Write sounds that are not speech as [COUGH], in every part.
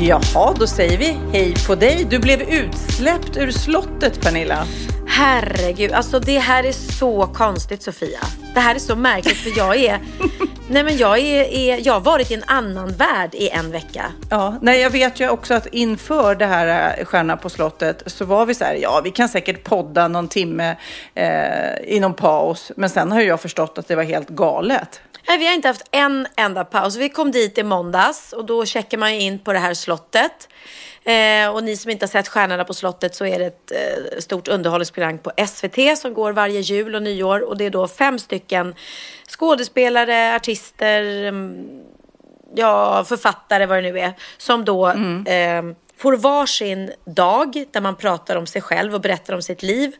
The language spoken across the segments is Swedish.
Jaha, då säger vi hej på dig. Du blev utsläppt ur slottet, Pernilla. Herregud, alltså det här är så konstigt Sofia. Det här är så märkligt för jag är, [LAUGHS] nej men jag är, är, jag har varit i en annan värld i en vecka. Ja, nej jag vet ju också att inför det här eh, Stjärna på slottet så var vi så här, ja vi kan säkert podda någon timme eh, i någon paus. Men sen har jag förstått att det var helt galet. Nej, vi har inte haft en enda paus. Vi kom dit i måndags och då checkar man in på det här slottet. Eh, och ni som inte har sett Stjärnorna på slottet så är det ett eh, stort underhållningsprogram på SVT som går varje jul och nyår. Och det är då fem stycken skådespelare, artister, mm, ja, författare, vad det nu är, som då Mm. eh, får varsin dag där man pratar om sig själv och berättar om sitt liv.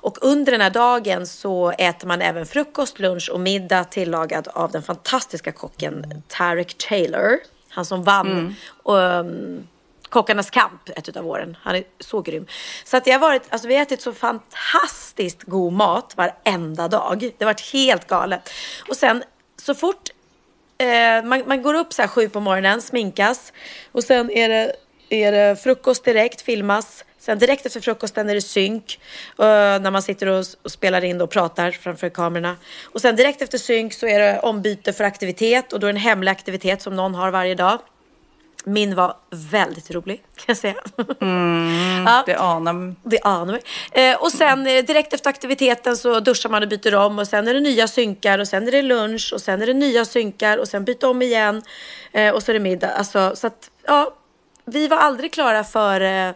Och under den här dagen så äter man även frukost, lunch och middag tillagad av den fantastiska kocken Tarek Taylor. Han som vann um, Kockarnas kamp ett utav åren. Han är så grym. Så att det har varit, alltså vi har ätit så fantastiskt god mat varenda dag. Det har varit helt galet. Och sen så fort eh, man, man går upp så här sju på morgonen, sminkas och sen är det, är det frukost direkt, filmas. Sen direkt efter frukosten är det synk eh, när man sitter och, spelar in och pratar framför kamerorna. Och sen direkt efter synk så är det ombyte för aktivitet och då är det en hemlig aktivitet som någon har varje dag. Min var väldigt rolig [LAUGHS] kan jag säga. ja. Det anar Det anar. Eh, och sen eh, direkt efter aktiviteten så duschar man och byter om och sen är det nya synkar och sen är det lunch och sen är det nya synkar och sen byta om igen eh, och så är det middag. Alltså, så att, ja, vi var aldrig klara för, eh,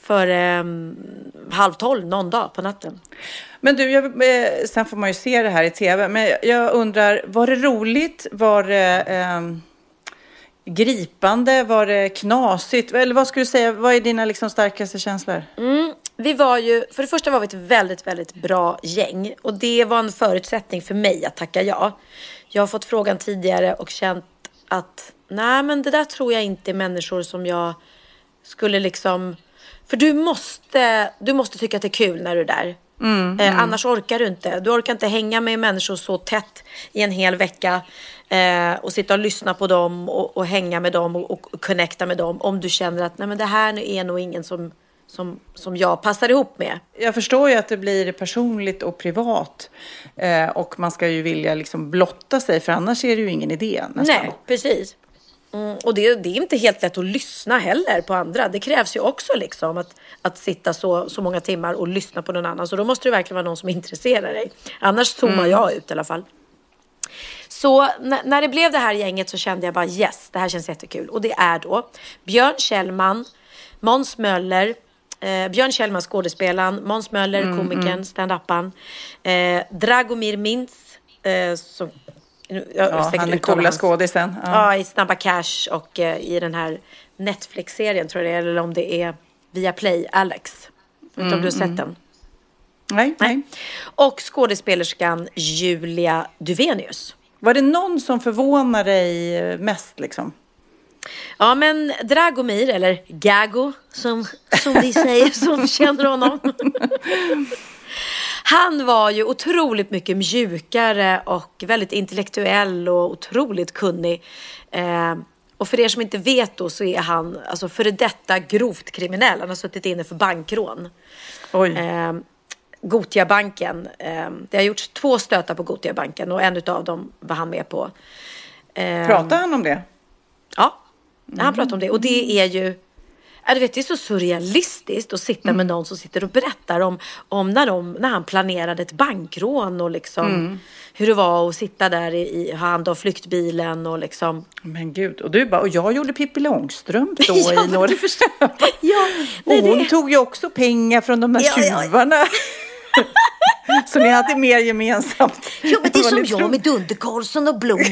för eh, halv tolv någon dag på natten. Men du, jag, eh, sen får man ju se det här i tv, men jag- undrar, var det roligt? Var det eh, gripande? Var det knasigt? Eller vad skulle du säga, vad är dina liksom, starkaste känslor? Vi var ju, för det första var vi ett väldigt, väldigt bra gäng och det var en förutsättning för mig att tacka ja. Jag har fått frågan tidigare och känt att nej, men det där tror jag inte är människor som jag skulle liksom, för du måste, du måste tycka att det är kul när du är där. eh, Annars orkar du inte. Du orkar inte hänga med människor så tätt i en hel vecka eh, och sitta och lyssna på dem och, och hänga med dem och, och connecta med dem om du känner att nej, men det här är nog ingen som, som, som jag passar ihop med. Jag förstår ju att det blir personligt och privat eh, och man ska ju vilja liksom blotta sig för annars är det ju ingen idé nästan. Nej, precis. Mm, och det, det är inte helt lätt att lyssna heller på andra. Det krävs ju också liksom att, att sitta så, så många timmar och lyssna på någon annan. Så då måste det verkligen vara någon som intresserar dig. Annars zoomar jag ut i alla fall. Så när det blev det här gänget så kände jag bara yes, det här känns jättekul. Och det är då Björn Kjellman, Måns Möller, eh, Björn Kjellman skådespelaren, Måns Möller komikern, stand-upan, eh, Dragomir Mintz, eh, som, Ja, han är coola skådisen. Ja. Ja, i Snabba Cash och eh, i den här Netflix-serien tror jag det är, eller om det är via Play, Alex. Vet inte om du har sett den? Nej, nej. Och skådespelerskan Julia Duvenius. Var det någon som förvånar dig mest liksom? Ja, men Dragomir, eller Gago som, som vi säger som känner honom. [LAUGHS] Han var ju otroligt mycket mjukare och väldigt intellektuell och otroligt kunnig. Eh, Och för er som inte vet då så är han alltså före detta grovt kriminell. Han har suttit inne för bankrån. Oj. Eh, Gotiabanken. Eh, det har gjorts två stötar på Gotiabanken och en av dem var han med på. Eh, Pratar han om det? Ja, han pratar om det. Och det är ju... Du vet, det är så surrealistiskt att sitta med någon som sitter och berättar om, om när, de, när han planerade ett bankrån och liksom hur det var att sitta där i, i ha hand om flyktbilen och liksom. Men gud, och du bara, och jag gjorde Pippi Långstrump då [LAUGHS] Ja, i några... Ja, [LAUGHS] nej, och hon det- tog ju också pengar från de där Ja, ja. [LAUGHS] Så ni hade mer gemensamt. Ja, men det är som jag med Dunder-Karlsson och Blom. [LAUGHS]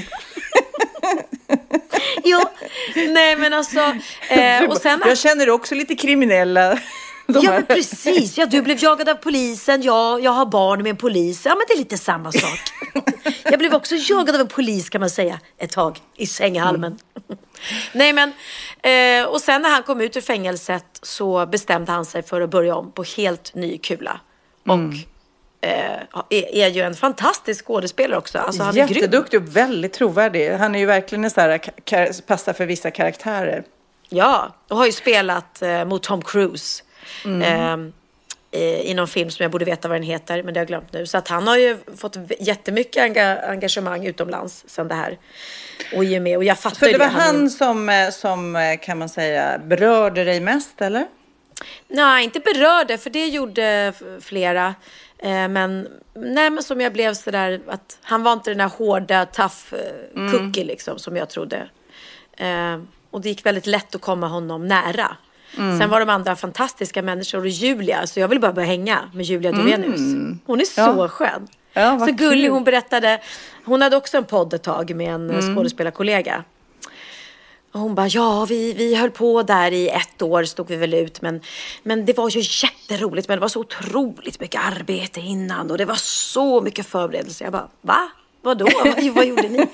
ja, nej men alltså. Eh, och sen, Jag känner också lite kriminella. [LAUGHS] de ja här- men precis, ja, du blev jagad av polisen, ja, jag har barn med en polis. Ja men det är lite samma sak. [LAUGHS] jag blev också jagad av en polis kan man säga ett tag i sänghalmen. nej men, eh, och sen när han kom ut ur fängelset så bestämde han sig för att börja om på helt ny kula. Och eh, är, är ju en fantastisk skådespelare också. Alltså, han är grym. Jätteduktig och väldigt trovärdig. Han är ju verkligen en sån här, passar för vissa karaktärer. Ja, och har ju spelat eh, mot Tom Cruise. Mm. Eh, i, I någon film som jag borde veta vad den heter, men det har jag glömt nu. Så att han har ju fått jättemycket enga, engagemang utomlands sen det här. Och och med, och jag fattar Så det var Han är- han som, eh, som eh, kan man säga berörde dig mest eller? Nej, inte berörde, för det gjorde flera. Eh, men, nej, men som jag blev sådär att han var inte den där hårda, tough eh, Mm. cookie liksom som jag trodde. Eh, och det gick väldigt lätt att komma honom nära. Mm. Sen var de andra fantastiska människor och Julia, så jag vill bara börja hänga med Julia Duvenius. Hon är så Mm. Ja. skön. Ja, så gullig, kul. hon berättade. Hon hade också en podd ett tag med en Mm. mm. skådespelarkollega. Och hon bara, ja vi, vi höll på där i ett år stod vi väl ut men, men det var ju jätteroligt men det var så otroligt mycket arbete innan och det var så mycket förberedelser. Jag bara, va? Vadå? [LAUGHS] vad, vad gjorde ni?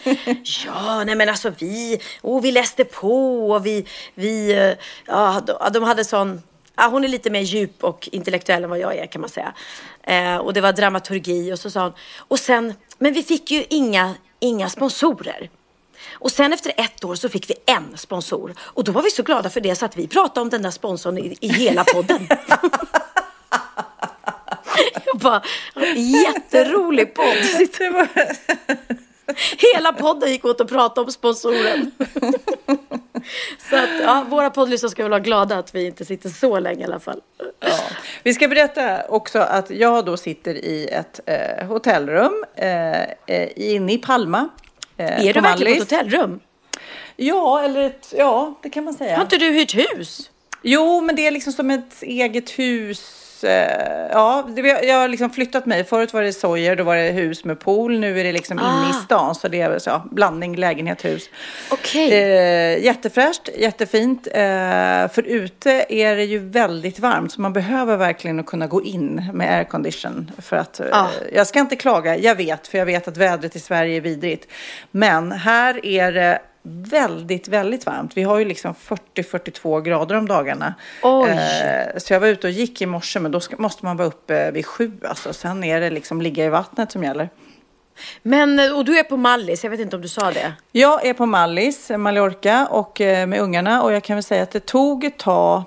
ja, nej men alltså vi, och vi läste på och vi, vi eh, ja, de, de hade sån Ja, hon är lite mer djup och intellektuell än vad jag är kan man säga. Eh, och det var dramaturgi och så sa hon. Och sen, men vi fick ju inga, inga sponsorer. Och sen efter ett år så fick vi en sponsor. Och då var vi så glada för det så att vi pratade om den där sponsorn i, i hela podden. [LAUGHS] Jag bara, jätterolig podd. [LAUGHS] Hela podden gick åt att prata om sponsoren. [LAUGHS] Så att ja, våra poddlyssnare ska väl vara glada att vi inte sitter så länge i alla fall. Ja. Vi ska berätta också att jag då sitter i ett eh, hotellrum eh, eh, inne i Palma. Eh, Är du verkligen på ett hotellrum? Ja, eller ett, ja, det kan man säga. Har inte du hyrt hus? Jo, men det är liksom som ett eget hus. Eh, Ja, jag har liksom flyttat mig. Förut var det Sojer, då var det hus med pool. Nu är det liksom inne i Ah. stan, så det är så, ja, blandning lägenhet, hus. Okej. Eh, jättefräscht, jättefint. Eh, för ute är det ju väldigt varmt, så man behöver verkligen kunna gå in med aircondition. För att, eh, Ah. Jag ska inte klaga, jag vet, för jag vet att vädret i Sverige är vidrigt. Men här är det väldigt, väldigt varmt. Vi har ju liksom 40-42 grader om dagarna. Oj. Eh, så jag var ute och gick i morse, men då ska, måste man vara uppe vid sju. Alltså. Sen är det liksom ligga i vattnet som gäller. Men, eh, och du är på Mallis, jag vet inte om du sa det. Jag är på Mallis, Mallorca, och eh, med ungarna. Och jag kan väl säga att det tog ett tag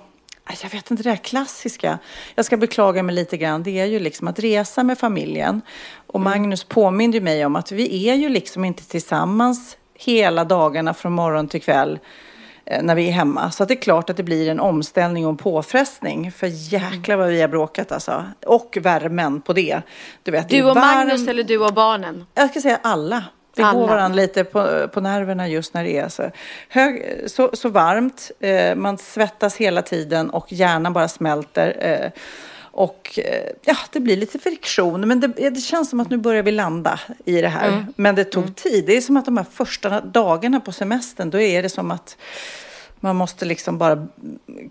Jag vet inte det där klassiska. Jag ska beklaga mig lite grann. Det är ju liksom att resa med familjen. Och Magnus påminde mig om att vi är ju liksom inte tillsammans hela dagarna från morgon till kväll eh, när vi är hemma. Så det är klart att det blir en omställning och en påfrestning. För jäklar vad vi har bråkat alltså. Och värmen på det. Du, vet, Du och varmt. Magnus eller du och barnen? Jag ska säga alla. Vi Alla. går varandra lite på, på nerverna just när det är så, hög, så, så varmt. Eh, man svettas hela tiden och hjärnan bara smälter. Eh, och eh, ja, det blir lite friktion. Men det, det känns som att nu börjar vi landa i det här. Men det tog tid. Det är som att de här första dagarna på semestern, då är det som att man måste liksom bara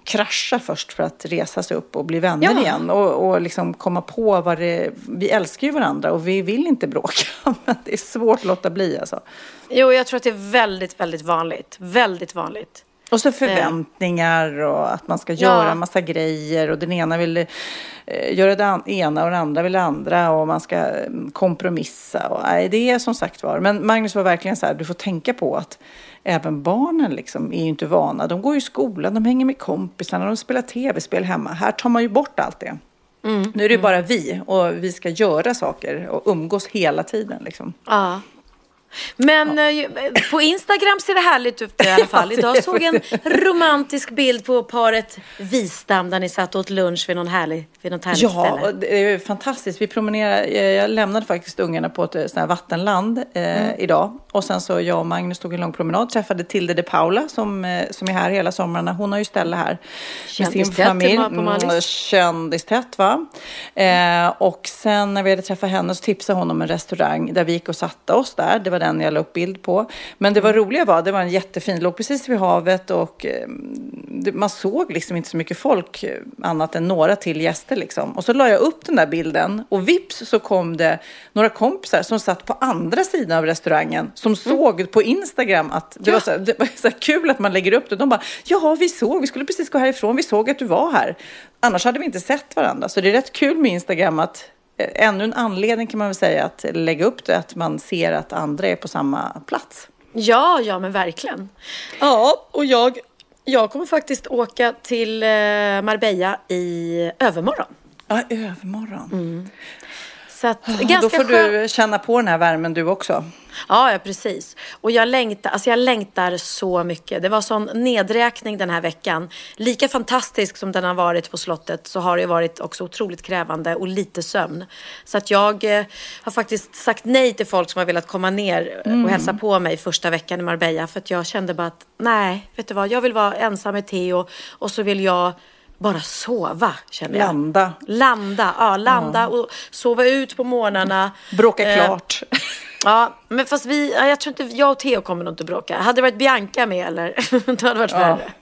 krascha först för att resa sig upp och bli vänner Ja. igen. Och, och liksom komma på vad det... Vi älskar ju varandra och vi vill inte bråka. [LAUGHS] Men det är svårt att låta bli alltså. Jo, jag tror att det är väldigt, väldigt vanligt. Väldigt vanligt. Och så förväntningar och att man ska Ja. göra en massa grejer och den ena vill eh, göra det ena och den andra vill det andra och man ska mm, kompromissa. Och, nej, det är som sagt var. Men Magnus var verkligen så här, du får tänka på att även barnen liksom är ju inte vana. De går ju i skolan, de hänger med kompisarna, de spelar tv-spel hemma. Här tar man ju bort allt det. Mm, Nu är det ju bara vi och vi ska göra saker och umgås hela tiden. Liksom. Ja. Men eh, på Instagram ser det härligt ut i alla fall. [LAUGHS] Idag såg jag en romantisk bild på paret Wistam där ni satt och åt lunch vid någon härlig, vid något härligt Ja, ställe. och det är fantastiskt. Vi promenerar, eh, jag lämnade faktiskt ungarna på ett eh, sånt här vattenland eh, Mm. idag. Och sen så jag och Magnus tog en lång promenad, träffade Tilde de Paula som, som är här hela somrarna. Hon har ju ställe här med sin familj. Mm, Kändistätt va? Eh, och sen när vi hade träffat henne så tipsade hon om en restaurang där vi gick och satte oss där. Det var den jag la upp bild på. Men det var roliga var, det var en jättefin, låg precis vid havet och eh, man såg liksom inte så mycket folk eh, annat än några till gäster liksom. Och så la jag upp den där bilden och vips så kom det några kompisar som satt på andra sidan av restaurangen som såg på Instagram att det var, så, det var så kul att man lägger upp det. De bara, ja vi såg, vi skulle precis gå härifrån, vi såg att du var här. Annars hade vi inte sett varandra. Så det är rätt kul med Instagram att ännu en anledning kan man väl säga att lägga upp det, att man ser att andra är på samma plats. Ja, ja men verkligen. Ja, och jag, jag kommer faktiskt åka till eh, Marbella i övermorgon. Ja, övermorgon. Så att, Då ganska får skönt. du känna på den här värmen du också. Ja, ja, precis. Och jag längtar, alltså jag längtar så mycket. Det var sån nedräkning den här veckan. Lika fantastisk som den har varit på slottet så har det varit också otroligt krävande och lite sömn. Så att jag eh, har faktiskt sagt nej till folk som har velat komma ner och hälsa på mig första veckan i Marbella. För att jag kände bara att nej, vet du vad, jag vill vara ensam med Theo och så vill jag bara sova, känner jag. Landa. Landa, ja, landa och sova ut på morgnarna. Bråka Eh, klart. [LAUGHS] Ja, men fast vi, ja, jag tror inte, jag och Theo kommer nog inte bråka. Hade det varit Bianca med eller? [LAUGHS] Då hade det varit värre.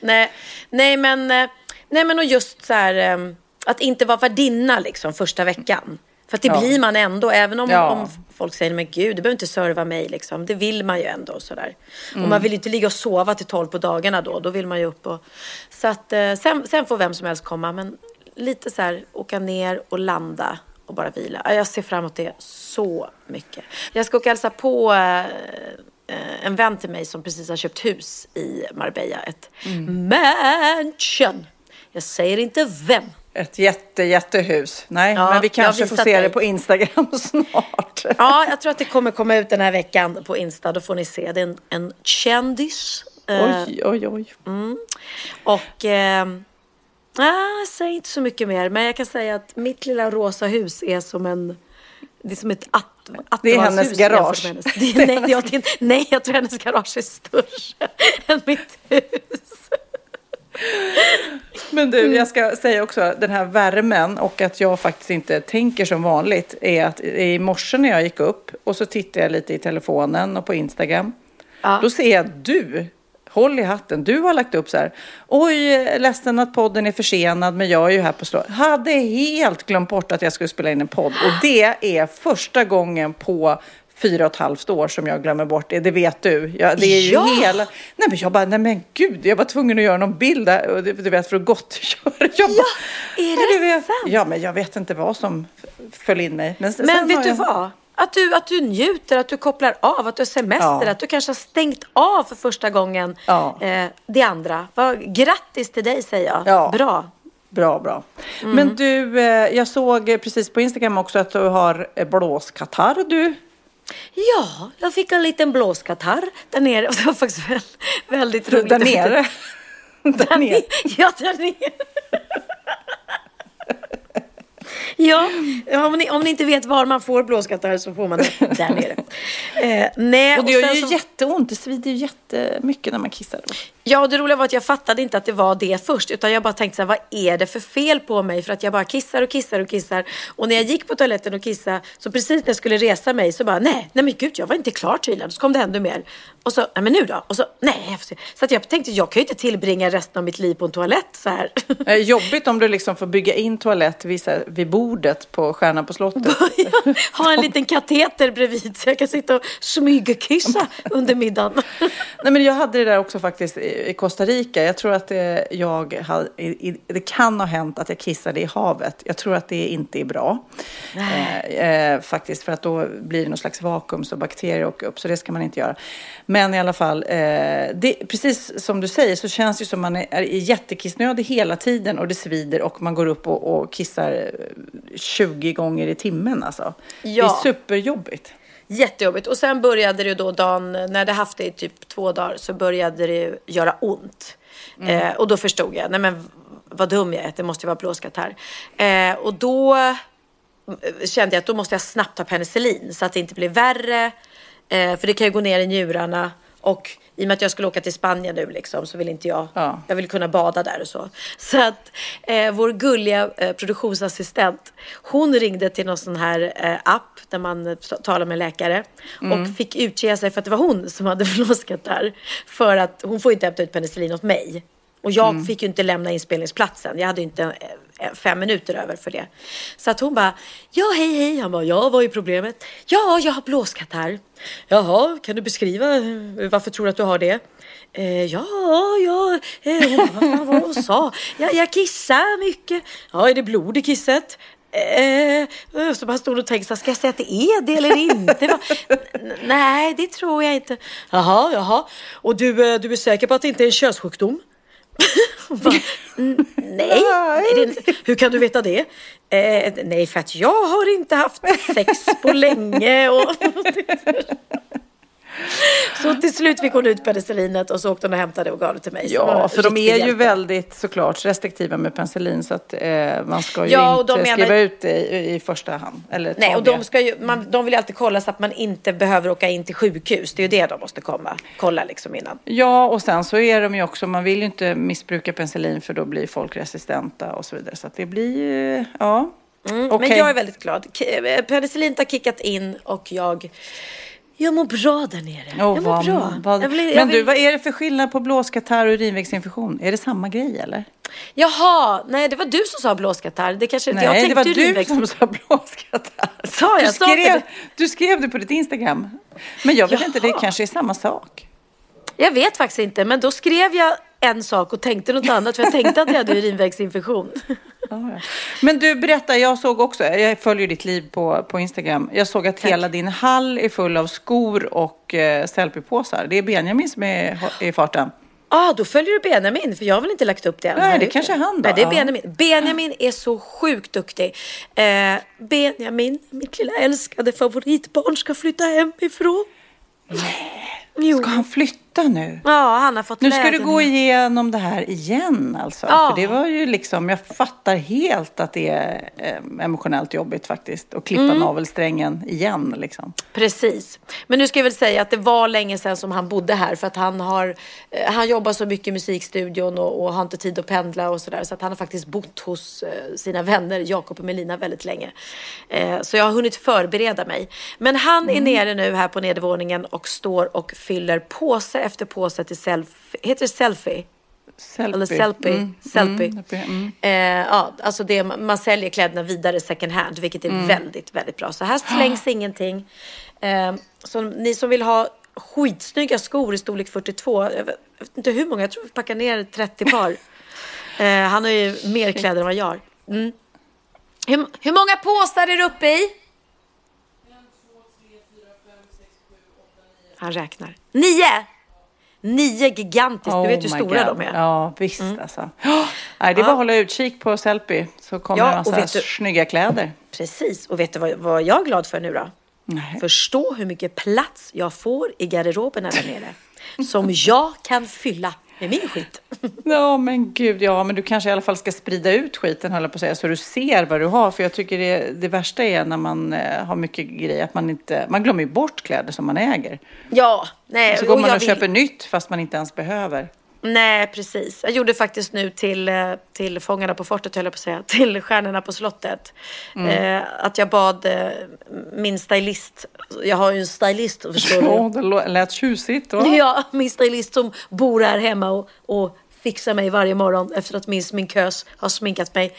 nej, nej men, eh, nej men och just så här, eh, att inte vara värdinna liksom första veckan. För att det Ja. blir man ändå, även om, Ja. om folk säger men gud, du behöver inte serva mig liksom. Det vill man ju ändå och sådär. Och Mm. man vill inte ligga och sova till tolv på dagarna då, då vill man ju upp och... Så att eh, sen, sen får vem som helst komma, men lite så här åka ner och landa och bara vila. Ja, Jag ser fram emot det så mycket. Jag ska åka och hälsa på eh, eh, en vän till mig som precis har köpt hus i Marbella. Ett mansion. Jag säger inte vem. Ett jätte, jättehus. Nej, Ja, men vi kanske får se det dig. på Instagram [LAUGHS] snart. Ja, jag tror att det kommer komma ut den här veckan på Insta. Då får ni se. Det är en, en kändis. Eh, Oj, oj, oj. Och... Eh, ah, säger inte så mycket mer. Men jag kan säga att mitt lilla rosa hus är som en... Det är som ett att, Det är hennes garage. hennes- [LAUGHS] Det, nej, det, jag, det, nej, jag tror hennes garage är större [LAUGHS] än mitt hus. Men Mm. du, jag ska säga också den här värmen och att jag faktiskt inte tänker som vanligt är att i morse när jag gick upp och så tittade jag lite i telefonen och på Instagram. Ja. Då ser jag att du, håll i hatten, du har lagt upp så här. Oj, ledsen att podden är försenad men jag är ju här på slå. Hade helt glömt bort att jag skulle spela in en podd och det är första gången på fyra och ett halvt år som jag glömmer bort det. Det vet du. Ja, det är ju Ja! hela... Nej men jag bara, nej men gud, jag var tvungen att göra någon bild där, du, du vet för att gottgöra. [LAUGHS] Jag bara, är "Nej, det du vet." sant? Ja, men jag vet inte vad som föll in mig. Men, Men vet du jag... vad? Att du, att du njuter, att du kopplar av, att du har semester, Ja. att du kanske har stängt av för första gången Ja. eh, det andra. Vad, grattis till dig säger jag. Ja. Bra. Bra, bra. Mm. Men du, eh, jag såg precis på Instagram också att du har blåskatarr du. Ja, jag fick en liten blåskatarr där nere och [LAUGHS] det var faktiskt väl, väldigt roligt. [LAUGHS] Där nere. Där nere. Ja, där nere. [LAUGHS] Ja, om ni, om ni inte vet var man får blåskatarr så får man det där nere. Eh, nej, Och det gör sen ju så- jätteont, det svider ju jättemycket när man kissar. Ja, det roliga var att jag fattade inte att det var det först. Utan jag bara tänkte så här, vad är det för fel på mig? För att jag bara kissar och kissar och kissar. Och när jag gick på toaletten och kissade, så precis när jag skulle resa mig så bara, nej, nej men gud, jag var inte klar tydligen. Så kom det ännu mer. Och så, nej men nu då? Och så, nej. Så att jag tänkte, jag kan ju inte tillbringa resten av mitt liv på en toalett så här. Jobbigt om du liksom får bygga in toalett vid, här- vid bordet på Stjärnan på slottet. [LAUGHS] ha en liten kateter bredvid så jag kan sitta och smygkissa under middagen. Nej, men jag hade det där också faktiskt i Costa Rica. Jag tror att det, jag hade, det kan ha hänt att jag kissade i havet. Jag tror att det inte är bra. Eh, eh, faktiskt, för att då blir det någon slags vakuum så bakterier åker upp. Så det ska man inte göra. Men i alla fall, eh, det, precis som du säger så känns det som man är, är jättekissnödig hela tiden och det svider och man går upp och, och kissar 20 gånger i timmen. Alltså. Ja. Det är superjobbigt. Jättejobbigt. Och sen började det då dagen, när det haft det i typ två dagar, så började det göra ont. Eh, och då förstod jag, nej men vad dum jag är, det måste ju vara blåskatarr. Eh, och då eh, kände jag att då måste jag snabbt ta penicillin så att det inte blir värre. Eh, för det kan ju gå ner i njurarna. Och i och med att jag skulle åka till Spanien nu liksom, så vill inte jag, Ja. jag vill kunna bada där och så. Så att eh, vår gulliga eh, produktionsassistent, hon ringde till någon sån här eh, app där man eh, talar med läkare och fick utge sig för att det var hon som hade [LAUGHS] blåskatarr. För att hon får inte hämta ut penicillin åt mig. Och jag fick ju inte lämna inspelningsplatsen. Jag hade ju inte eh, Eh, fem minuter över för det. Så att hon bara, ja hej hej. Han bara, ja vad är problemet? Ja, jag har blåskatarr. Jaha, kan du beskriva eh, varför tror du att du har det? Eh, ja, ja, eh, hon bara, vad fan var det hon sa? Ja, jag kissar mycket. Ja, är det blod i kisset? Eh, eh. så bara stod och tänkte, så här, ska jag säga att det är det eller inte? Nej, det tror jag inte. Jaha, jaha. Och du, du är säker på att det inte är en könssjukdom? Hon bara, "N- nej, nej det hur kan du veta det? Eh, nej, för att jag har inte haft sex på länge. Och [LAUGHS] [LAUGHS] så till slut fick hon ut penicillinet och så åkte hon och hämtade och gav det till mig. Ja, för de är ju hjälte. väldigt såklart restriktiva med penicillin så att eh, man ska ju Ja, inte menar- skriva ut det i, i första hand. Eller Nej, och de, ska ju, man, de vill ju alltid kolla så att man inte behöver åka in till sjukhus. Det är ju det de måste komma. Kolla liksom innan. Ja, och sen så är de ju också, man vill ju inte missbruka penicillin för då blir folk resistenta och så vidare. Så att det blir ju, ja. Mm, Okej. Men jag är väldigt glad. Eh, Penicillinet har kickat in och jag, jag mår bra där nere. Åh, jag mår bra. vad- Jag vill- jag Men du, vill- vad är det för skillnad på blåskatarr och urinvägsinfektion? Är det samma grej eller? Jaha, nej det var du som sa blåskatarr. Det kanske jag Nej, tänkte det var du urinvägs- som sa blåskatarr. Sa jag? Du skrev, inte du skrev det på ditt Instagram. Men jag vet inte, det Jaha. kanske är samma sak. Jag vet faktiskt inte, men då skrev jag en sak och tänkte något annat. För jag tänkte att jag hade urinvägsinfektion. [LAUGHS] Ja, ja. Men du, berätta, jag såg också, jag följer ditt liv på, på Instagram. Jag såg att hela din hall är full av skor och eh, selfiepåsar. Det är Benjamin som är i farten. ah, då följer du Benjamin, för jag har väl inte lagt upp det än. Nej, det kanske är han då. Nej, det är Ja. Benjamin. Benjamin är så sjukt duktig. Eh, Benjamin, mitt lilla älskade favoritbarn, ska flytta hemifrån. Jo. Ska han flytta nu? Ja, han har fått Nu ska du gå igenom det här igen alltså. Ja. För det var ju liksom, jag fattar helt att det är eh, emotionellt jobbigt faktiskt. Att klippa Mm. navelsträngen igen liksom. Precis. Men nu ska jag väl säga att det var länge sedan som han bodde här för att han har eh, han jobbar så mycket i musikstudion och, och har inte tid att pendla och sådär så att han har faktiskt bott hos eh, sina vänner Jakob och Melina väldigt länge. Så jag har hunnit förbereda mig. Men han är nere nu här på nedervåningen och står och fyller påse efter påse till selfie. Heter det selfie? Selfie. Eller selfie. Mm, selfie. mm, mm. Eh, ja, alltså det, man säljer kläderna vidare second hand, vilket är väldigt, väldigt bra. Så här slängs ingenting. Eh, så ni som vill ha skitsnygga skor i storlek 42, jag vet, jag vet inte hur många, jag tror vi packar ner 30 par. [LAUGHS] eh, han har ju mer kläder än vad jag har. Mm. Hur, hur många påsar är du uppe i? Han räknar. Nio! Nio gigantiskt. du vet hur Oh stora God. de är. Ja, visst alltså. Nej, det är bara att hålla utkik på Selfie så kommer Ja, det en massa du- snygga kläder. Precis, och vet du vad, vad jag är glad för nu då? Nej. Förstå hur mycket plats jag får i garderoben här nere. Som jag kan fylla med min skit. [LAUGHS] Ja, men gud, ja, men du kanske i alla fall ska sprida ut skiten, höll jag på att säga, så du ser vad du har. För jag tycker det, det värsta är när man eh, har mycket grejer, att man inte, man glömmer ju bort kläder som man äger. Ja, nej. Så går man och vill- köper nytt fast man inte ens behöver. Nej, precis. Jag gjorde faktiskt nu till, eh, till Fångarna på fortet, höll jag på att säga, [LAUGHS] till Stjärnorna på slottet. Eh, att jag bad eh, min stylist, jag har ju en stylist förstår du. Ja, det lät tjusigt. Va? [LAUGHS] Ja, min stylist som bor här hemma och, och fixar mig varje morgon efter att min sminkös har sminkat mig.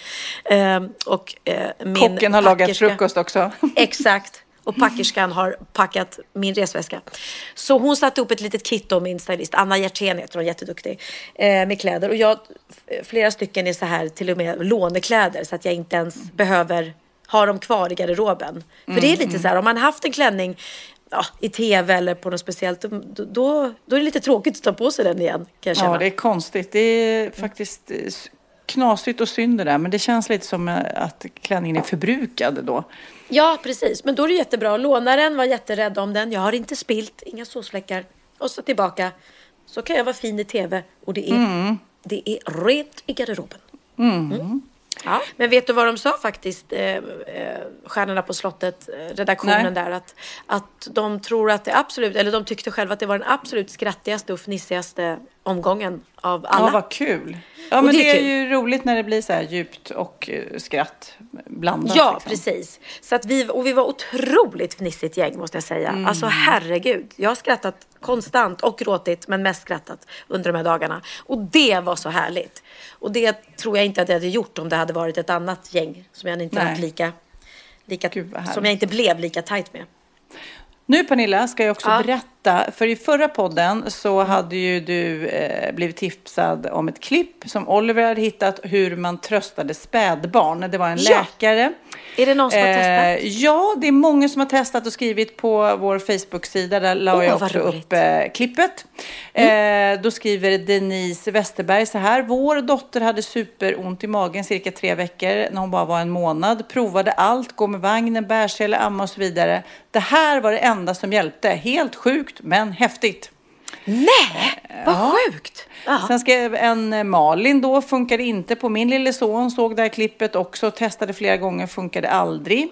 Ehm, och eh, min Kocken har lagat packerska- frukost också. [LAUGHS] Exakt. Och packerskan har packat min resväska. Så hon satte upp ett litet kit då, min stylist, Anna Hjertén heter hon, jätteduktig, eh, med kläder. Och jag, flera stycken är så här till och med lånekläder så att jag inte ens behöver ha dem kvar i garderoben. För det är lite så här, om man haft en klänning ja, i tv eller på något speciellt, då, då, då är det lite tråkigt att ta på sig den igen. Kan jag känna. Ja, det är konstigt. Det är faktiskt eh, knasigt och synd det där. Men det känns lite som eh, att klänningen är förbrukad då. Ja, precis. Men då är det jättebra. Lånaren var jätterädd om den. Jag har inte spilt, inga såsfläckar. Och så tillbaka. Så kan jag vara fin i tv. Och det är, Mm. det är rent i garderoben. Mm. Ja. Men vet du vad de sa faktiskt, eh, eh, Stjärnorna på slottet, eh, redaktionen Nej. där, att, att de tror att det absolut, eller de tyckte själva att det var den absolut skrattigaste och fnissigaste omgången av alla. Ja, vad kul. Ja, Och men det det är är, ju roligt när det blir så här djupt och eh, skratt blandat. Ja, liksom. precis. Så att vi, och vi var otroligt fnissigt gäng måste jag säga. Mm. Alltså herregud. Jag har skrattat konstant och gråtit, men mest skrattat under de här dagarna. Och det var så härligt. Och det tror jag inte att jag hade gjort om det hade varit ett annat gäng som jag inte Nej. varit lika, lika Gud, som jag inte blev lika tajt med. Nu Pernilla ska jag också Ja. berätta, för i förra podden så hade ju du eh, blivit tipsad om ett klipp som Oliver hade hittat hur man tröstade spädbarn. Det var en Ja. läkare. Är det någon som har testat? Eh, ja, det är många som har testat och skrivit på vår Facebook-sida. Där la Åh, jag också upp eh, klippet. Eh, då skriver Denise Westerberg så här. Vår dotter hade superont i magen cirka tre veckor när hon bara var en månad. Provade allt, gå med vagnen, bärsele, amma och så vidare. Det här var det enda som hjälpte. Helt sjukt, men häftigt. Nej, vad Ja. sjukt! Ja. Sen skrev en eh, Malin då, funkade inte på min lille son, såg det här klippet också, testade flera gånger, funkade aldrig.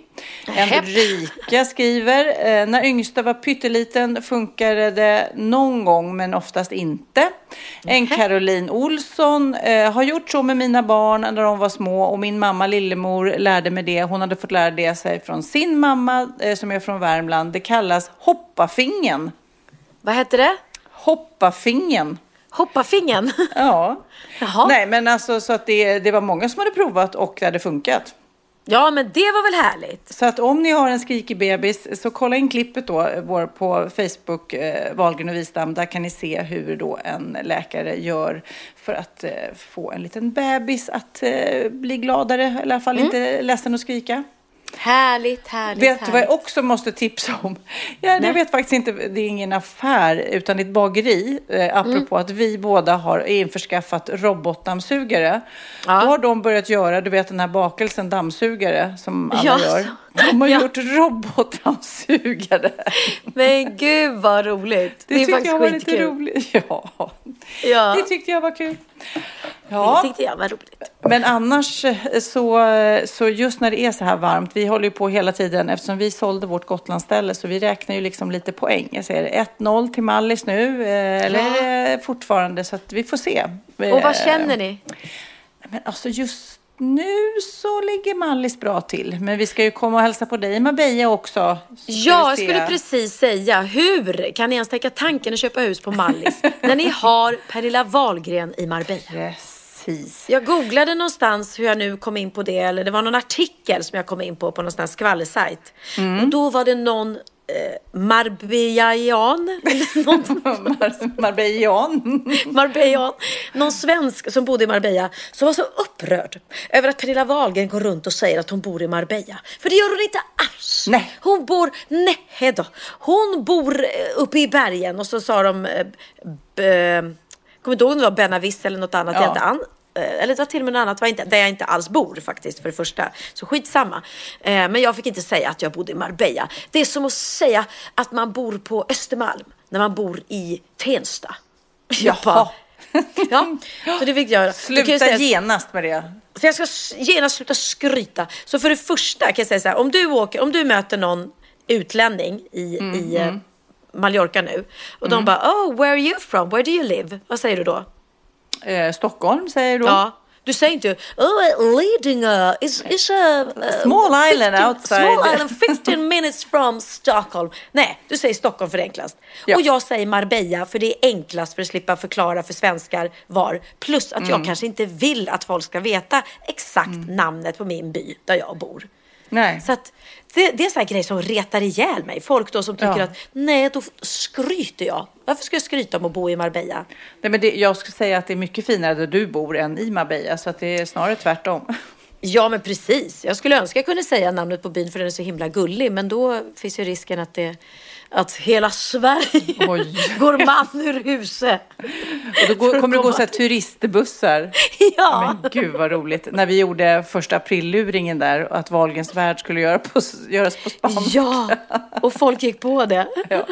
En Nähä. Rika skriver, eh, när yngsta var pytteliten funkade det någon gång men oftast inte. En Caroline Olsson, eh, har gjort så med mina barn när de var små och min mamma lillemor lärde mig det. Hon hade fått lära det sig från sin mamma eh, som är från Värmland. Det kallas hoppafingen. Vad hette det? Hoppafingen. Hoppafingen? [LAUGHS] Ja. Jaha. Nej, men alltså så att det, det var många som hade provat och det hade funkat. Ja, men det var väl härligt? Så att om ni har en skrikig bebis så kolla in klippet då vår, på Facebook, eh, Wahlgren och Wistam. Där kan ni se hur då en läkare gör för att eh, få en liten bebis att eh, bli gladare, eller i alla fall inte ledsen och skrika. Härligt, härligt, Vet du vad jag också måste tipsa om? Ja, jag vet faktiskt inte, det är ingen affär utan ett bageri. Eh, apropå att vi båda har införskaffat robotdammsugare. Ja. Då har de börjat göra, du vet den här bakelsen dammsugare som alla Ja, gör. De har [LAUGHS] Ja. gjort robotdammsugare. Men gud vad roligt. Det, Det, är tyckte jag var lite roligt. [LAUGHS] Ja. Ja. det tyckte jag var kul. Det Ja, tyckte jag var roligt. men annars eh, så, så just när det är så här varmt, vi håller ju på hela tiden eftersom vi sålde vårt Gotlandsställe så vi räknar ju liksom lite poäng. Jag säger 1-0 till Mallis nu, eh, eller Ja. det fortfarande så att vi får se. Och vad Eh, känner ni? Men alltså just nu så ligger Mallis bra till. Men vi ska ju komma och hälsa på dig i Marbella också. Ja, jag skulle precis säga, hur kan ni ens tänka tanken att köpa hus på Mallis [LAUGHS] när ni har Pernilla Wahlgren i Marbella? Precis. Jag googlade någonstans hur jag nu kom in på det, eller det var någon artikel som jag kom in på på någon sån här skvallersajt. Mm. Och då var det någon eh, [LAUGHS] någon [LAUGHS] Mar- Marbellan. [LAUGHS] Marbella, någon svensk som bodde i Marbella som var så upprörd över att Pernilla Wahlgren går runt och säger att hon bor i Marbella. För det gör hon inte alls. Nej. Hon bor, nej då. Hon bor eh, uppe i bergen och så sa de, eh, b- kommer inte ihåg om det var Benavis eller något annat. Ja. Eh, eller det var till och med något annat var inte, där jag inte alls bor faktiskt för det första. Så skitsamma. Eh, men jag fick inte säga att jag bodde i Marbella. Det är som att säga att man bor på Östermalm när man bor i Tensta. [LAUGHS] Jag Jaha. [LAUGHS] Ja, så det fick jag göra. Kan jag Sluta säga- genast med det. så jag ska genast sluta skryta. Så för det första kan jag säga så här, om du, åker, om du möter någon utlänning i, Mm, i eh, Mallorca nu och de bara, oh, where are you from? Where do you live? Vad säger du då? Eh, Stockholm säger du. Ja. Du säger inte, oh, Lidingö is, is a... uh, Small island outside." Small island 15 minutes from Stockholm. Nej, du säger Stockholm för enklast. Ja. Och jag säger Marbella för det är enklast för att slippa förklara för svenskar var. Plus att Mm. jag kanske inte vill att folk ska veta exakt namnet på min by där jag bor. Nej. Så att det, det är en sån här grej som retar ihjäl mig. Folk då som tycker Ja. att nej, då skryter jag. Varför ska jag skryta om att bo i Marbella? Nej, men det, jag skulle säga att det är mycket finare där du bor än i Marbella, så att det är snarare tvärtom. [LAUGHS] Ja, men precis. Jag skulle önska jag kunde säga namnet på byn för den är så himla gullig. Men då finns ju risken att, det, att hela Sverige Oj. [LAUGHS] går man ur huset. Och då går, kommer det gå så här turistbussar. [LAUGHS] Ja. Men gud vad roligt. När vi gjorde första aprilluringen där, att Wahlgrens värld skulle göra på, göras på spanska. ja, och folk gick på det. [LAUGHS]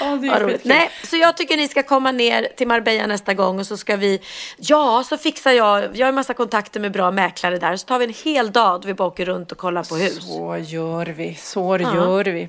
Ja, det roligt. skitkul. Nej, så jag tycker ni ska komma ner till Marbella nästa gång och så ska vi, ja, så fixar jag, jag har en massa kontakter med bra mäklare där, så tar vi en hel dag då vi bara åker runt och kollar på hus. Så gör vi, så gör vi.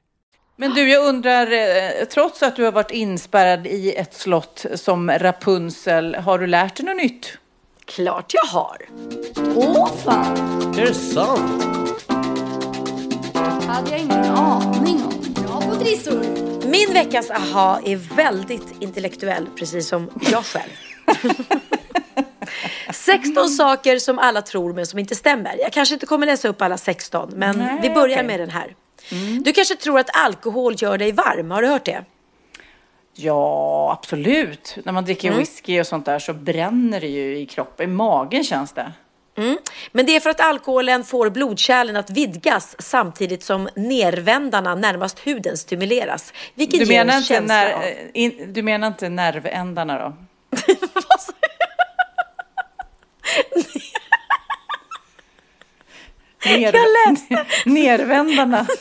Men du, jag undrar, eh, trots att du har varit inspärrad i ett slott som Rapunzel, har du lärt dig något nytt? Klart jag har. Åh fan! Är det sant? hade jag ingen aning om. Bra på trissor! Min veckas aha är väldigt intellektuell, precis som jag själv. [LAUGHS] 16 saker som alla tror men som inte stämmer. Jag kanske inte kommer läsa upp alla 16, men Nej, vi börjar okej. med den här. Du kanske tror att alkohol gör dig varm, har du hört det? Ja, absolut. När man dricker whisky och sånt där så bränner det ju i kroppen, i magen känns det. Mm. Men det är för att alkoholen får blodkärlen att vidgas samtidigt som nervändarna närmast huden stimuleras. Vilket Du menar, inte när, av... eh, in, du menar inte nervändarna då? [LAUGHS] [LAUGHS] Ner, Jag läste. [LAUGHS] Nervändarna. [LAUGHS]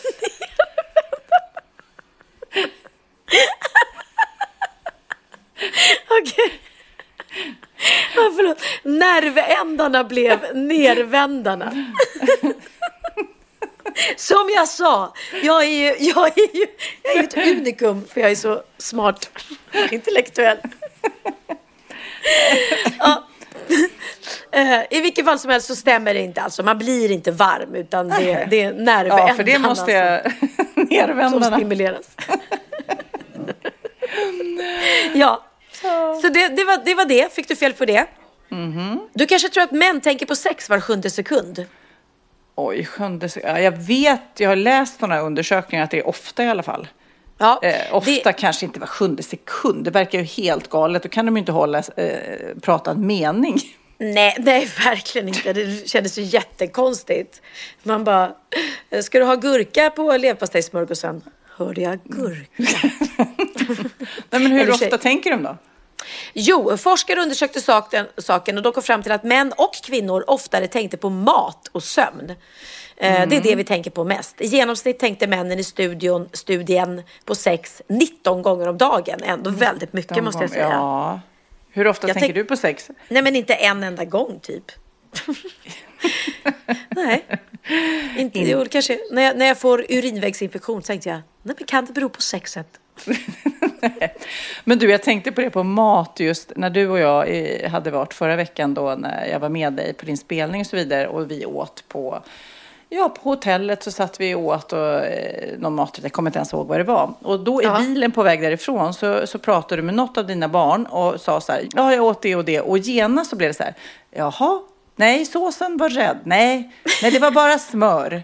Okej. Ja, förlåt. Nervändarna blev nervändarna. [LAUGHS] Som jag sa, jag är ju, jag är ju, jag är ett unikum för jag är så smart och intellektuell. Ja. Eh, I vilket fall som helst så stämmer det inte alltså. Man blir inte varm utan det, det är nervändarna Ja, för det måste jag... som, [LAUGHS] som Nervändarna. stimuleras. ja, så det, det, var, det var det. Fick du fel på det? Du kanske tror att män tänker på sex var sjunde sekund. Oj, sjunde... se- Ja, jag vet, jag har läst sådana undersökningar att det är ofta i alla fall. Ja, Eh, ofta det, kanske inte var sjunde sekund. Det verkar ju helt galet. Då kan de ju inte hålla, eh, prata en mening. nej, nej, verkligen inte. Det kändes ju jättekonstigt. Man bara, ska du ha gurka på leverpastejsmörgåsen? Hörde jag gurka? [LAUGHS] Nej, men hur Eller tjej- ofta tänker de då? Jo, forskare undersökte saken, saken och de kom fram till att män och kvinnor oftare tänkte på mat och sömn. Eh, Det är det vi tänker på mest. I genomsnitt tänkte männen i studion, studien på sex 19 gånger om dagen. Ändå väldigt mycket måste jag säga. Ja. Hur ofta Jag tänker tänk- du på sex? Nej, men inte en enda gång typ. [LAUGHS] nej. Inte, jo, kanske, när, jag, när jag får urinvägsinfektion tänkte jag, nej men kan det bero på sexet? [LAUGHS] Men du, jag tänkte på det på mat just när du och jag eh, hade varit förra veckan då när jag var med dig på din spelning och så vidare och vi åt på Ja, på hotellet så satt vi och åt och, eh, någon maträtt, jag kommer inte ens ihåg vad det var. Och då i Ja. bilen på väg därifrån så, så pratade du med något av dina barn och sa så här, ja jag åt det och det. Och genast så blev det så här, jaha, nej såsen var rädd, nej, nej det var bara smör.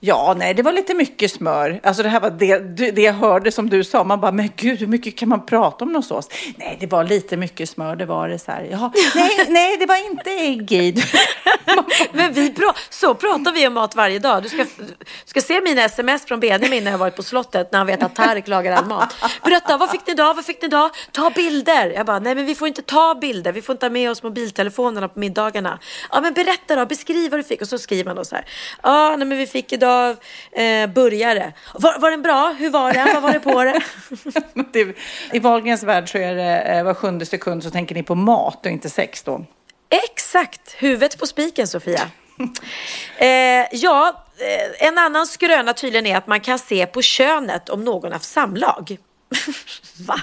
Ja, nej, det var lite mycket smör. Alltså det här var det, det jag hörde som du sa. Man bara, men gud, hur mycket kan man prata om någon sås? Nej, det var lite mycket smör, det var det så här. Ja, nej, nej, det var inte ägg i. [LAUGHS] Men vi pra- så pratar vi om mat varje dag. Du ska, du ska se mina sms från Benjamin när jag varit på slottet när han vet att Tareq lagar all mat. Berätta, vad fick ni idag? Vad fick ni idag? Ta bilder. Jag bara, nej men vi får inte ta bilder. Vi får inte ha med oss mobiltelefonerna på middagarna. Ja men berätta då, beskriv vad du fick. Och så skriver man då så här. Ja, nej men vi fick idag eh, burgare. Var, var den bra? Hur var den? Vad var det på det? [LAUGHS] det, I Wahlgrens värld så är det eh, var sjunde sekund så tänker ni på mat och inte sex då. Exakt, huvudet på spiken Sofia. Eh, ja, eh, en annan skröna tydligen är att man kan se på könet om någon haft samlag. [LAUGHS] Va?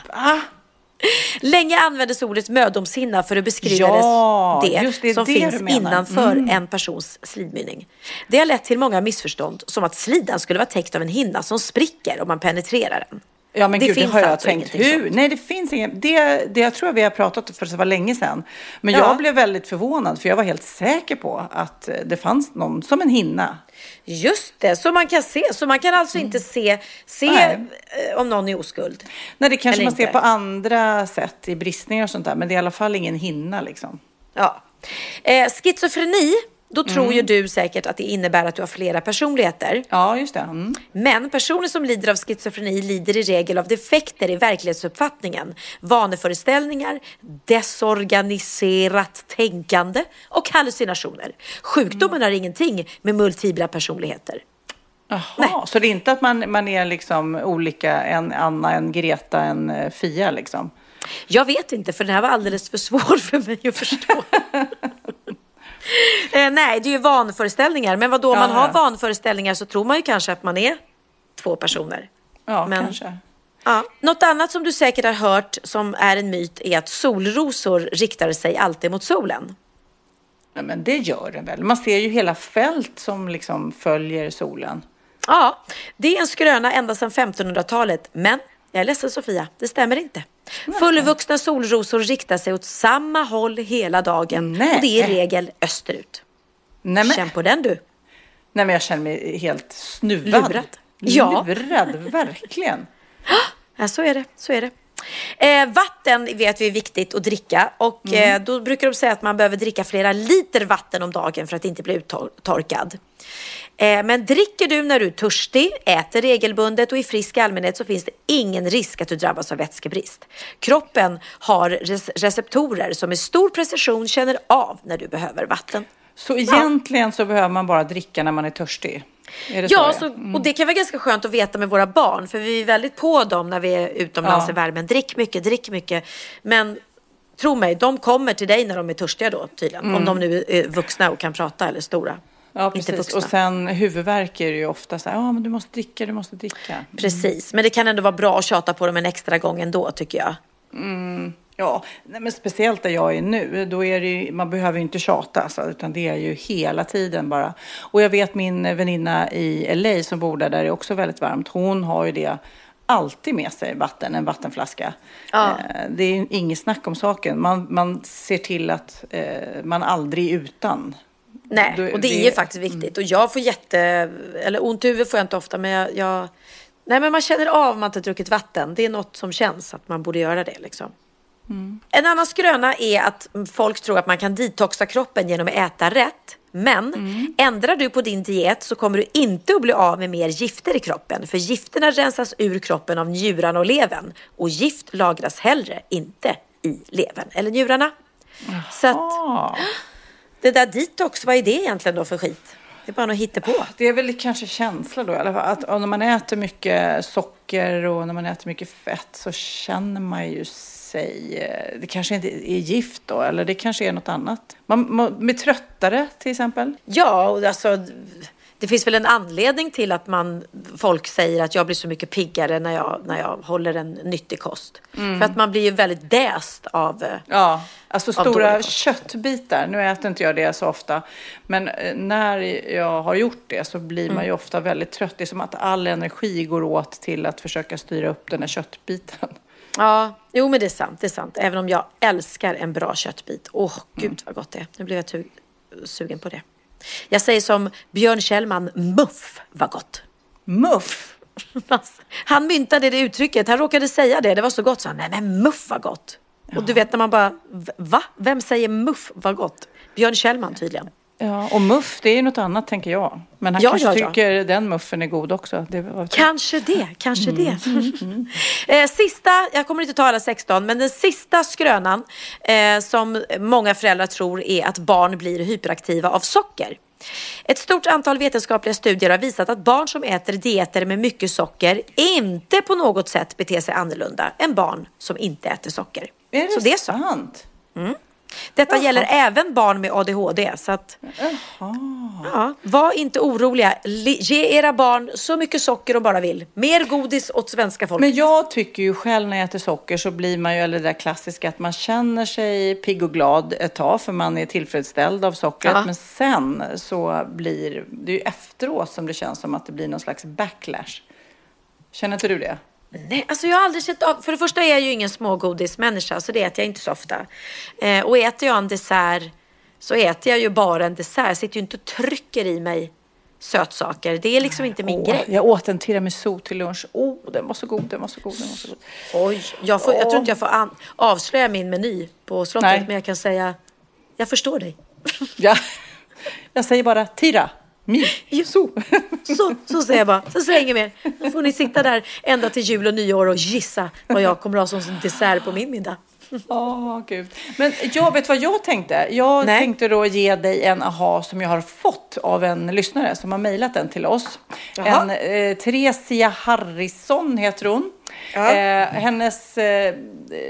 Länge användes ordet mödomshinna för att beskriva Ja, det, det, som det finns innanför Mm. en persons slidmynning. Det har lett till många missförstånd, som att slidan skulle vara täckt av en hinna som spricker om man penetrerar den. Ja men Det gud, det har jag alltså tänkt. Hur? sånt. Nej, det finns inget. Det, det jag tror jag vi har pratat om för det var länge sedan. Men Ja. jag blev väldigt förvånad för jag var helt säker på att det fanns någon som en hinna. Just det, så man kan se. Så man kan alltså inte se, se Nej. eh, om någon är oskuld. Nej, det kanske Eller man ser inte. på andra sätt i bristningar och sånt där. Men det är i alla fall ingen hinna liksom. Ja. Eh, schizofreni, då Mm. tror ju du säkert att det innebär att du har flera personligheter. Ja, just det. Mm. Men personer som lider av schizofreni lider i regel av defekter i verklighetsuppfattningen, vaneföreställningar, desorganiserat tänkande och hallucinationer. Sjukdomen har ingenting med multipla personligheter. Jaha, så det är inte att man, man är liksom olika, en Anna, en Greta, en eh, Fia liksom? Jag vet inte, för den här var alldeles för svår för mig att förstå. [LAUGHS] [LAUGHS] eh, nej, det är ju vanföreställningar. Men vad då om man Ja, har ja. vanföreställningar så tror man ju kanske att man är två personer. Ja, Men- kanske. Ja. Något annat som du säkert har hört som är en myt är att solrosor riktar sig alltid mot solen. Ja, men det gör det väl. Man ser ju hela fält som liksom följer solen. Ja, det är en skröna ända sedan 1500-talet, men jag är ledsen Sofia, det stämmer inte. Fullvuxna solrosor riktar sig åt samma håll hela dagen Nej. och det är i regel österut. Nej, men, Känn på den du. nej, men jag känner mig helt snuvad. Lurad. Ja. Lurad, verkligen. Ja, så är det. Så är det. Eh, vatten vet vi är viktigt att dricka och eh, då brukar de säga att man behöver dricka flera liter vatten om dagen för att inte bli uttorkad. Eh, men dricker du när du är törstig, äter regelbundet och är frisk i allmänhet så finns det ingen risk att du drabbas av vätskebrist. Kroppen har res- receptorer som med stor precision känner av när du behöver vatten. Så egentligen så behöver man bara dricka när man är törstig? Ja, så så, och det kan vara ganska skönt att veta med våra barn, för vi är väldigt på dem när vi är utomlands Ja. i värmen. Drick mycket, drick mycket. Men tro mig, de kommer till dig när de är törstiga då tydligen. Om de nu är vuxna och kan prata eller stora. Mm. Ja, precis. Och sen huvudvärk är det ju ofta så här, ja men du måste dricka, du måste dricka. Precis, men det kan ändå vara bra att tjata på dem en extra gång ändå tycker jag. Ja, men speciellt där jag är nu, då är det ju, man behöver ju inte tjata alltså, utan det är ju hela tiden bara. Och jag vet min väninna i LA som bor där, där det är också väldigt varmt, hon har ju det alltid med sig, vatten, en vattenflaska. Ja. Eh, Det är ju inget snack om saken. Man, man ser till att eh, man aldrig är utan. Nej, Då- och det är det- ju faktiskt viktigt. Och jag får jätte, eller ont i huvudet får jag inte ofta, men jag, jag Nej, men man känner av om man inte druckit vatten. Det är något som känns att man borde göra det liksom. En annan skröna är att folk tror att man kan detoxa kroppen genom att äta rätt. Men ändrar du på din diet så kommer du inte att bli av med mer gifter i kroppen. För gifterna rensas ur kroppen av njurarna och levern. Och gift lagras hellre inte i levern eller njurarna. Så att det där detox, vad är det egentligen då för skit? Det är bara något hittepå. det är väl kanske känsla då i alla fall. Att när man äter mycket socker och när man äter mycket fett så känner man ju sig, eh, det kanske inte är gift då, eller det kanske är något annat. Man, man blir tröttare till exempel. Ja, och alltså, det finns väl en anledning till att man, folk säger att jag blir så mycket piggare när jag, när jag håller en nyttig kost. För att man blir ju väldigt däst av... eh, Ja, alltså Av stora köttbitar. Nu äter inte jag det så ofta. Men eh, när jag har gjort det så blir man ju Mm. ofta väldigt trött. Det är som att all energi går åt till att försöka styra upp den här köttbiten. Ja, jo men det är sant, det är sant. Även om jag älskar en bra köttbit. Åh, gud vad gott det är. Nu blev jag sugen på det. Jag säger som Björn Kjellman, muff vad gott. Muff! [LAUGHS] Han myntade det uttrycket, han råkade säga det, det var så gott så han, nej men muff vad gott. Och du vet när man bara, va? Vem säger muff vad gott? Björn Kjellman tydligen. Ja, och muff, det är ju något annat tänker jag. Men han Ja, kanske ja, ja. tycker den muffen är god också. Det. Kanske det, kanske Mm. det. [LAUGHS] eh, sista, jag kommer inte ta alla 16, men den sista skrönan eh, som många föräldrar tror är att barn blir hyperaktiva av socker. Ett stort antal vetenskapliga studier har visat att barn som äter dieter med mycket socker inte på något sätt beter sig annorlunda än barn som inte äter socker. Är det så det är så. sant? Detta gäller även barn med ADHD. Så att, ja, var inte oroliga. Li- Ge era barn så mycket socker de bara vill. Mer godis åt svenska folket. Men jag tycker ju själv när jag äter socker så blir man ju, eller det där klassiska, att man känner sig pigg och glad ett tag för man är tillfredsställd av sockret. Ja. Men sen så blir det ju efteråt som det känns som att det blir någon slags backlash. Känner inte du det? Nej, alltså jag har aldrig sett av. För det första är jag ju ingen smågodismänniska, så det äter jag inte så ofta. Eh, och äter jag en dessert så äter jag ju bara en dessert. Jag sitter ju inte och trycker i mig sötsaker. Det är liksom inte min Åh, grej. Jag åt en tiramisu till lunch. Oh, den var så god, den var så god, den var så god. Oj, jag, får, jag tror inte jag får an- avslöja min meny på slottet, Nej. men jag kan säga jag förstår dig. Ja. Jag säger bara tira, mi, su. Så, så säger jag bara. Så säger jag inget mer. Då får ni sitta där ända till jul och nyår och gissa vad jag kommer ha som dessert på min middag. Åh, gud. Men jag vet vad jag tänkte? Jag Nej. tänkte då ge dig en aha som jag har fått av en lyssnare som har mejlat den till oss. Jaha. En eh, Theresia Harrison heter hon. Ja. Eh, hennes eh,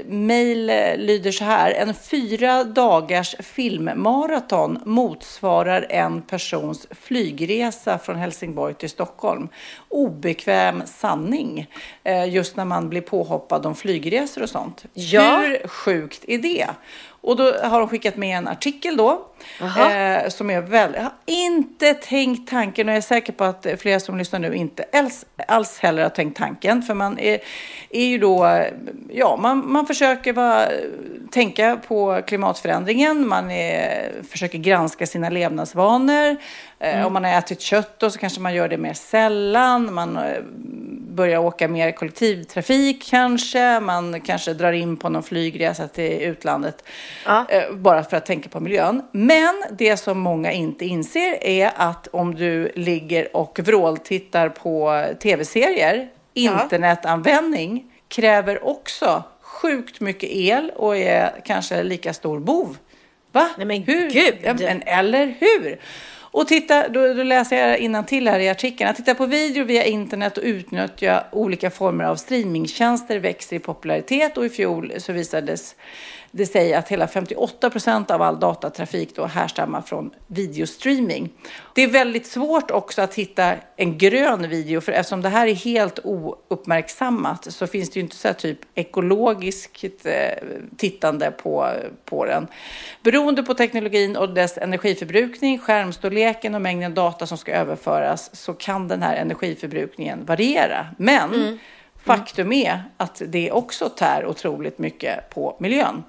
mejl lyder så här. En fyra dagars filmmaraton motsvarar en persons flygresa från Helsingborg till Stockholm. Obekväm sanning. Eh, just när man blir påhoppad om flygresor och sånt. Ja. Hur sjukt är det? Och då har de skickat med en artikel då. Eh, som är väldigt, jag har inte tänkt tanken och jag är säker på att flera som lyssnar nu inte alls, alls heller har tänkt tanken. För man är, är ju då, ja man, man försöker vara, tänka på klimatförändringen. Man är, försöker granska sina levnadsvanor. Eh, Om man har ätit kött då så kanske man gör det mer sällan. Man eh, börjar åka mer kollektivtrafik kanske. Man kanske drar in på någon flygresa till utlandet. Ja. Eh, bara för att tänka på miljön. Men det som många inte inser är att om du ligger och vråltittar på tv-serier, internetanvändning kräver också sjukt mycket el och är kanske lika stor bov. Va? Nej, men hur? gud! Ja, men, eller hur? Och titta, då, då läser jag innan till här i artikeln. Att titta på video via internet och utnyttja olika former av streamingtjänster växer i popularitet och i fjol så visades det säger att hela 58 procent av all datatrafik då härstammar från videostreaming. Det är väldigt svårt också att hitta en grön video för eftersom det här är helt ouppmärksammat så finns det ju inte så här typ ekologiskt eh, tittande på, på den. Beroende på teknologin och dess energiförbrukning, skärmstorleken och mängden data som ska överföras så kan den här energiförbrukningen variera. Men mm. Faktum är att det också tär otroligt mycket på miljön.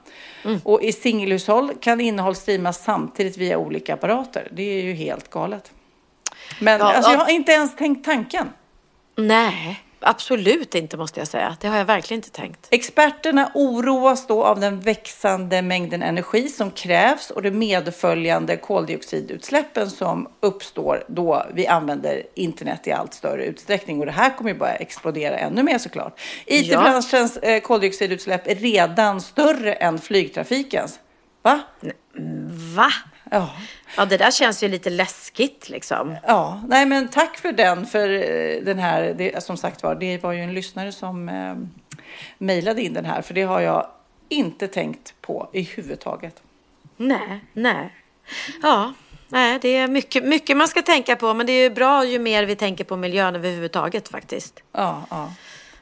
Och i singelhushåll kan innehåll streamas samtidigt via olika apparater. Det är ju helt galet. Men Ja, alltså, ja. jag har inte ens tänkt tanken. Nej, absolut inte måste jag säga. Det har jag verkligen inte tänkt. Experterna oroas då av den växande mängden energi som krävs och de medföljande koldioxidutsläppen som uppstår då vi använder internet i allt större utsträckning. Och det här kommer ju bara explodera ännu mer såklart. IT-branschens eh, koldioxidutsläpp är redan större än flygtrafikens. Va? Va? Ja. Ja, det där känns ju lite läskigt liksom. Ja, nej men tack för den, för eh, den här, det, som sagt var, det var ju en lyssnare som eh, mejlade in den här, för det har jag inte tänkt på i huvudtaget. Nej, nej. Ja, nej, det är mycket, mycket man ska tänka på, men det är bra ju mer vi tänker på miljön överhuvudtaget faktiskt. Ja, ja.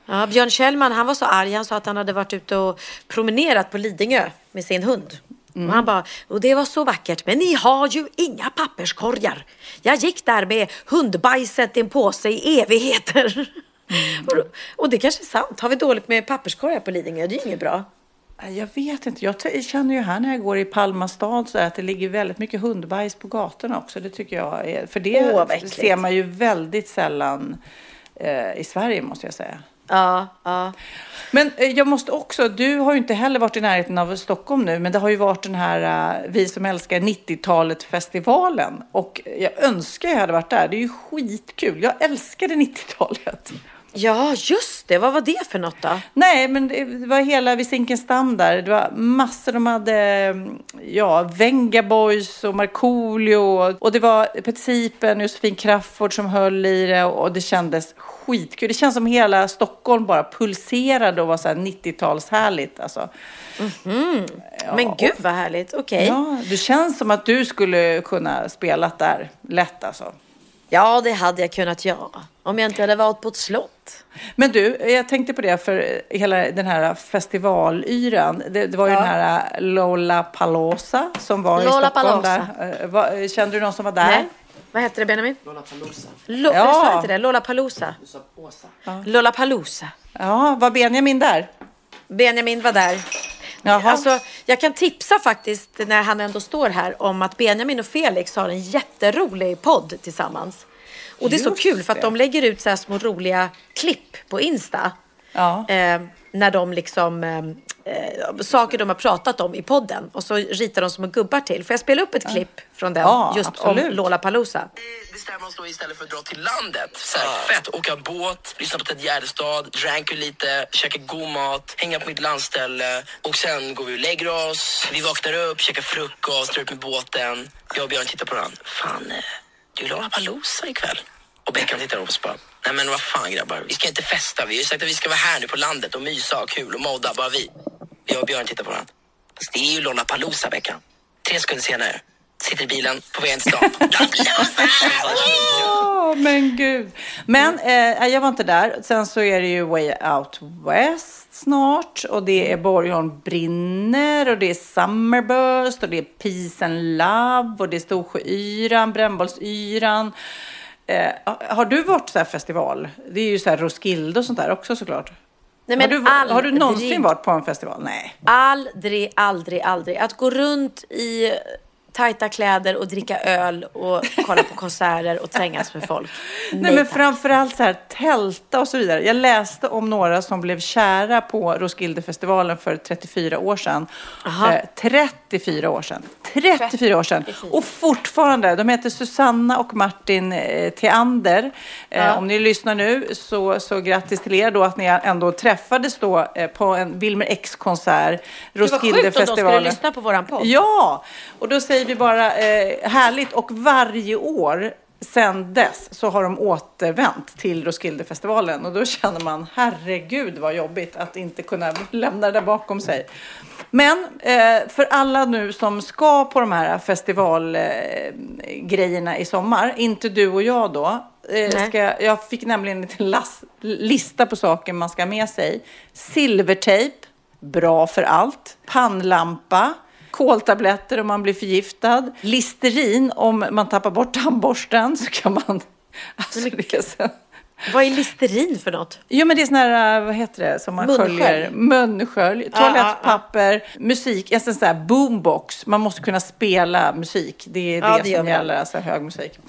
Ja, Björn Kjellman, han var så arg. Han sa att han hade varit ute och promenerat på Lidingö med sin hund. Och han bara, och det var så vackert, men ni har ju inga papperskorgar. Jag gick där med hundbajset i en påse i evigheter. och, och det kanske är sant. Har vi dåligt med papperskorgar på Lidingö? Det är ju inget bra. Jag vet inte, jag känner ju här när jag går i Palma stad så att det ligger väldigt mycket hundbajs på gatorna också. Det tycker jag är, för det Åh, ser man ju väldigt sällan eh, i Sverige måste jag säga. Ja, ja. Men eh, jag måste också, du har ju inte heller varit i närheten av Stockholm nu, men det har ju varit den här eh, Vi som älskar 90-talet-festivalen. Och jag önskar jag hade varit där. Det är ju skitkul. Jag älskade 90-talet. Ja, just det. Vad var det för något då? Nej, men det var hela vid Zinkensdamm där. Det var massor. De hade ja, Venga Boys och Markoolio. Och det var Peter Sipen och Josefin Crafoord som höll i det. Och det kändes skitkul. Det känns som hela Stockholm bara pulserade och var så här 90-talshärligt. Alltså. Men gud vad härligt. Okej. Ja. Ja, det känns som att du skulle kunna spela där lätt alltså. Det hade jag kunnat göra. Om jag inte hade varit på ett slott. Men du, jag tänkte på det för hela den här festivalyran. Det, det var ju Ja. den här Lolla Palosa som var i Lollapalooza. Stockholm där. Vad- Kände du någon som var där? Nej. Vad heter det Benjamin? Lollapalooza. Lo- Ja. ja. Sa inte det? Lollapalooza. Du sa Åsa. Lollapalooza. Ja, var Benjamin där? Benjamin var där. Jaha. Alltså, jag kan tipsa faktiskt när han ändå står här om att Benjamin och Felix har en jätterolig podd tillsammans. Och det är så Just kul för att det. de lägger ut så här små roliga klipp på Insta. Ja. Eh, när de liksom eh, eh, saker de har pratat om i podden och så ritar de små gubbar till. Får jag spela upp ett klipp från den Ja, just absolut. om Lollapalooza? Det bestämmer oss då istället för att dra till landet. Så här, Fett, åka båt, lyssna på Ted Gärdestad, drank lite, käka god mat, hänga på mitt landställe och sen går vi och lägger oss. Vi vaknar upp, käkar frukost, drar ut med båten. Jag och Björn tittar på varandra. Fan, eh, det är ju Lollapalooza ikväll. Och Beckham tittar på oss och bara, nej men vad fan grabbar, vi ska inte festa. Vi har ju sagt att vi ska vara här nu på landet och mysa och ha kul och modda, bara vi. Jag och Björn tittar på varandra. Fast det är ju Lollapalooza Beckham. Tre sekunder senare, sitter i bilen på vägen till stan. [LAUGHS] Åh, men gud. Men eh, jag var inte där. Sen så är det ju Way Out West snart och det är Borgholm brinner och det är Summerburst och det är Peace and Love och det är Storsjöyran, Brännbollsyran. Eh, har du varit så här festival? Det är ju så här Roskilde och sånt där också såklart. Nej, har, men du, har du någonsin aldrig- varit på en festival? Nej. Aldrig, aldrig, aldrig. Att gå runt i tajta kläder och dricka öl och kolla på konserter och trängas med folk. Nej, men tack. framförallt så här tälta och så vidare. Jag läste om några som blev kära på Roskildefestivalen för 34 år sedan. Eh, 34 år sedan. 34 år sedan. Och fortfarande, de heter Susanna och Martin eh, Theander. Eh, Ja. Om ni lyssnar nu så, så grattis till er då att ni ändå träffades då eh, på en Wilmer X-konsert. Det var sjukt om de skulle Roskildefestivalen. lyssna på våran podd. Ja, och då säger vi bara eh, härligt. Och varje år sen dess så har de återvänt till Roskildefestivalen. Och då känner man, herregud vad jobbigt att inte kunna lämna det bakom sig. Men eh, för alla nu som ska på de här festivalgrejerna eh, i sommar, inte du och jag då. Eh, ska, jag- fick nämligen en liten lista på saker man ska ha med sig. Silvertejp, bra för allt. Pannlampa, koltabletter om man blir förgiftad. Listerin om man tappar bort tandborsten så kan man... Alltså. Vad är listerin för något? Jo men det är sån här, vad heter det, som man Munskölj. sköljer. Munskölj. Toalettpapper, musik, en sån här boombox. Man måste kunna spela musik. Det är Ja, det, det som gäller, alltså hög musik.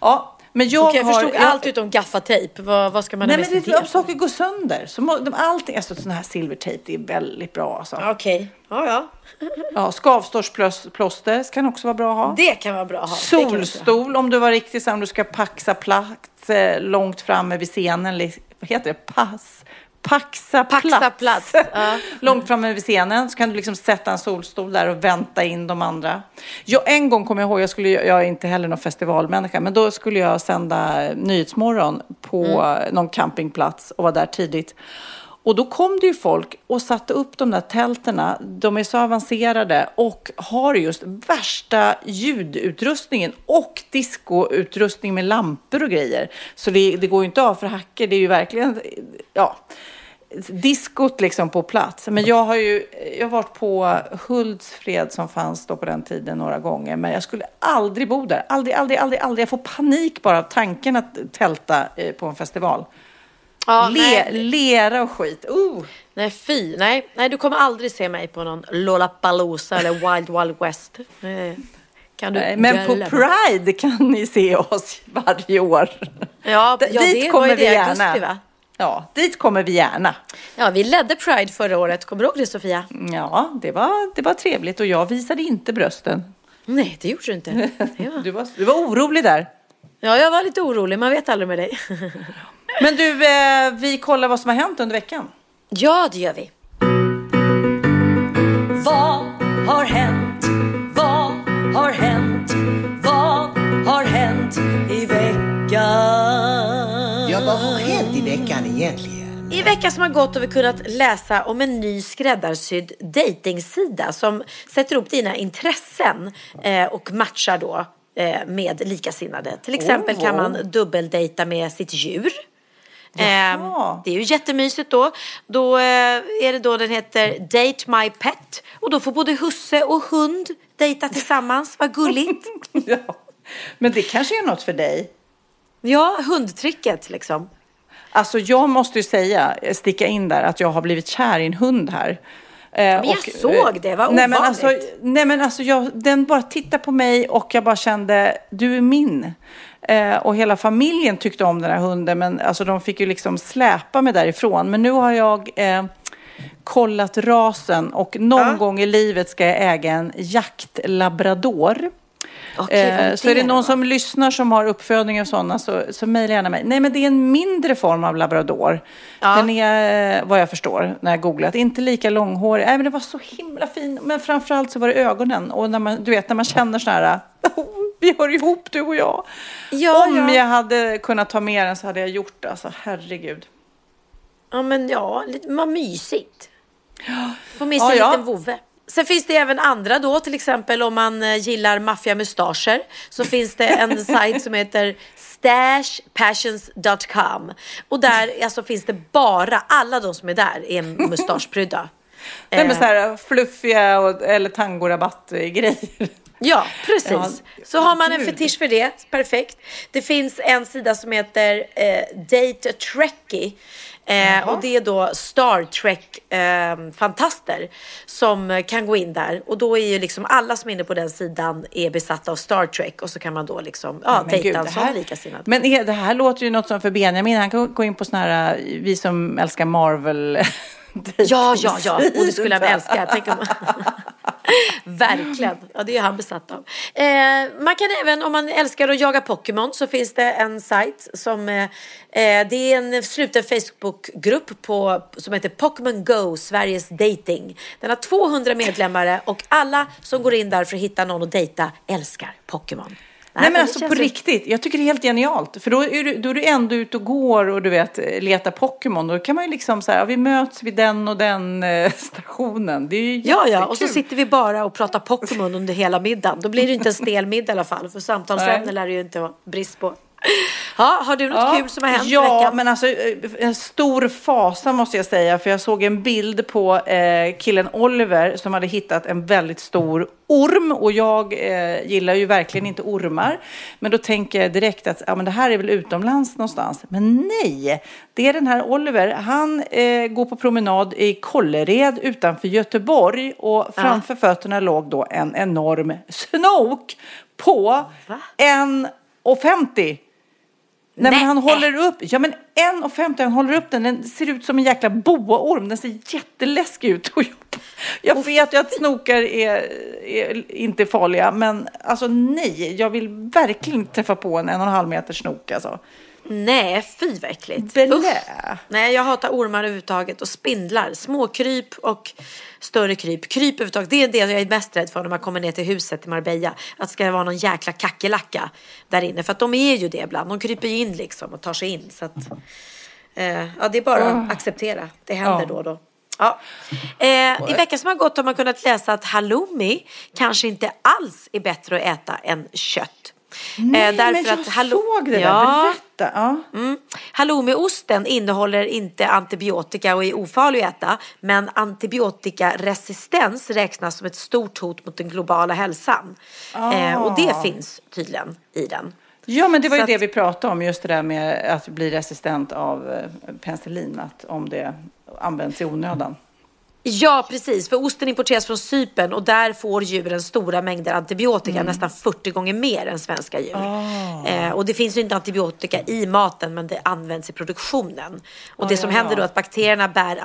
Ja, men jag Okej, jag har... förstod allt utom gaffatejp. Vad, vad ska man Nej ha men med det sig är om saker går sönder. Så må, de, allting, alltså sån här silvertejp, det är väldigt bra alltså. Okej, ja ja. [LAUGHS] Ja, skavsårsplåster kan också vara bra att ha. Det kan vara bra att ha. Det. Solstol om du var riktigt om du ska paxa plats eh, långt framme vid scenen. Vad heter det? Pass. Paxa plats. Paxa plats, ja. [LAUGHS] långt framme vid scenen så kan du liksom sätta en solstol där och vänta in de andra. Jag, en gång kommer jag ihåg, jag, skulle, jag är inte heller någon festivalmänniska, men då skulle jag sända Nyhetsmorgon på Mm. någon campingplats och var där tidigt. Och då kom det ju folk och satte upp de där tälterna. De är så avancerade och har just värsta ljudutrustningen och discoutrustning med lampor och grejer. Så det, det går ju inte av för hacker. Det är ju verkligen, ja, diskot liksom på plats. Men jag har ju jag har varit på Hultsfred som fanns då på den tiden några gånger. Men jag skulle aldrig bo där. Aldrig, aldrig, aldrig, aldrig. Jag får panik bara av tanken att tälta eh, på en festival. Ja, Le, lera och skit. Uh. nej, fy. Nej, nej, du kommer aldrig se mig på någon Lollapalooza eller Wild Wild West. Kan du Nej, Men på. Pride kan ni se oss varje år. Ja, D- ja dit det kommer var vi det gärna. augusti va? Ja, dit kommer vi gärna. Ja, vi ledde Pride förra året. Kommer du ihåg det Sofia? Ja, det var, det var trevligt och jag visade inte brösten. Nej, det gjorde du inte. [LAUGHS] Ja. Du var, du var orolig där. ja, jag var lite orolig. Man vet aldrig med dig. [LAUGHS] Men du, eh, vi kollar vad som har hänt under veckan. Ja, det gör vi. Vad har hänt? Vad har hänt? Vad har hänt i veckan? Ja, vad har hänt i veckan egentligen? I veckan som har gått har vi kunnat läsa om en ny skräddarsydd dejtingsida som sätter upp dina intressen eh, och matchar då eh, med likasinnade. Till exempel kan man dubbeldejta med sitt djur. Jaha. Eh, det är ju jättemysigt då. Då eh, är det då den heter Date My Pet och då får både husse och hund dejta tillsammans. Vad gulligt. [LAUGHS] Ja. Men det kanske är något för dig? Ja, hundtricket liksom. Alltså jag måste ju säga, sticka in där, att jag har blivit kär i en hund här. Eh, Men jag såg det, vad nej, men ovanligt. alltså, nej men alltså jag, den bara tittade på mig och jag bara kände, du är min. Eh, och hela familjen tyckte om den här hunden, men alltså de fick ju liksom släpa mig därifrån. Men nu har jag eh, kollat rasen och någon gång i livet ska jag äga en jaktlabrador. Okej, Eh, så är det då? någon som lyssnar som har uppfödning av sådana så, så mejla gärna mig. Nej men det är en mindre form av labrador. Den är eh, vad jag förstår när jag googlat inte lika långhårig. Nej men det var så himla fin. Men framförallt så var det ögonen. Och när man, du vet när man känner så här. [LAUGHS] "Oh, vi hör ihop du och jag. Ja, Om ja. jag hade kunnat ta med den så hade jag gjort det. Alltså herregud. Ja, men ja, lite vad mysigt. Få med sig Ja, en ja. liten vovve. Sen finns det även andra då, till exempel om man eh, gillar maffiamustascher så finns det en [LAUGHS] sajt som heter stashpassions.com och där alltså, finns det bara, alla de som är där är mustaschprydda. [LAUGHS] Nej men Eh, så här fluffiga och, eller tangorabatt-grejer. Ja, precis. Ja, så har man en fetisch för det, perfekt. Det finns en sida som heter eh, Date Trekkie. Eh, och det är då Star Trek-fantaster som eh, kan gå in där. Och då är ju liksom alla som är inne på den sidan är besatta av Star Trek och så kan man då liksom ja, gud, dejta en sån här- likasinnad. Men är, det här låter ju något som för Benjamin. Han kan gå in på såna här, vi som älskar Marvel. [LAUGHS] Ja, ja, ja. Och det skulle han älska. Tänk om... [LAUGHS] [LAUGHS] Verkligen. Ja, det är han besatt av. Eh, man kan även, om man älskar att jaga Pokémon, så finns det en sajt som... Eh, eh det är en sluten Facebookgrupp på, som heter Pokémon Go, Sveriges dating. Den har 200 medlemmar och alla som går in där för att hitta någon att dejta älskar Pokémon. Nej men alltså på riktigt, jag tycker det är helt genialt. För då är du, då är du ändå ute och går och du vet, letar Pokémon. Då kan man ju liksom så här, ja, vi möts vid den och den eh, [LAUGHS] stationen. Det är ju Ja, ja, och så sitter vi bara och pratar Pokémon under hela middagen. Då blir det inte en [LAUGHS] stel middag i alla fall, för samtalsämnen Nej. lär det ju inte vara brist på. [LAUGHS] Ja, har du något kul som har hänt Ja, veckan? men alltså eh, en stor fasa måste jag säga. För jag såg en bild på eh, killen Oliver som hade hittat en väldigt stor orm. Och jag eh, gillar ju verkligen inte ormar. Men då tänker jag direkt att ja, men det här är väl utomlands någonstans. Men nej, det är den här Oliver. Han eh, går på promenad i Kållered utanför Göteborg. Och framför fötterna låg då en enorm snok på 1,50. Nej, men han håller upp, ja men 1,50 han håller upp den, den ser ut som en jäkla boaorm, den ser jätteläskig ut. Och jag, jag vet ju att snokar är, är inte farliga, men alltså nej, jag vill verkligen träffa på en en och en halv meter snok alltså. Nej, fy vad äckligt. Nej, jag hatar ormar överhuvudtaget och spindlar. Småkryp och större kryp. Kryp överhuvudtaget, det är det jag är mest rädd för när man kommer ner till huset i Marbella. Att det ska vara någon jäkla kackerlacka där inne. För att de är ju det ibland. De kryper ju in liksom och tar sig in. Så att, eh, ja, det är bara att acceptera. Det händer Ja. då och då. Ja. Eh, I veckan som har gått har man kunnat läsa att halloumi kanske inte alls är bättre att äta än kött. Nej, Eh, därför men jag att hallo- såg det där, Ja. berätta. Ja. Mm. Halloumiosten innehåller inte antibiotika och är ofarlig att äta. Men antibiotikaresistens räknas som ett stort hot mot den globala hälsan. Eh, och det finns tydligen i den. Ja, men det var ju Så det att- vi pratade om, just det där med att bli resistent av eh, penicillin, att om det används i onödan. Ja, precis. För osten importeras från Cypern och där får djuren stora mängder antibiotika, Mm. nästan 40 gånger mer än svenska djur. Ah. Eh, och det finns ju inte antibiotika i maten, men det används i produktionen. Och det Ah, som ja, händer ja. då är att bakterierna bär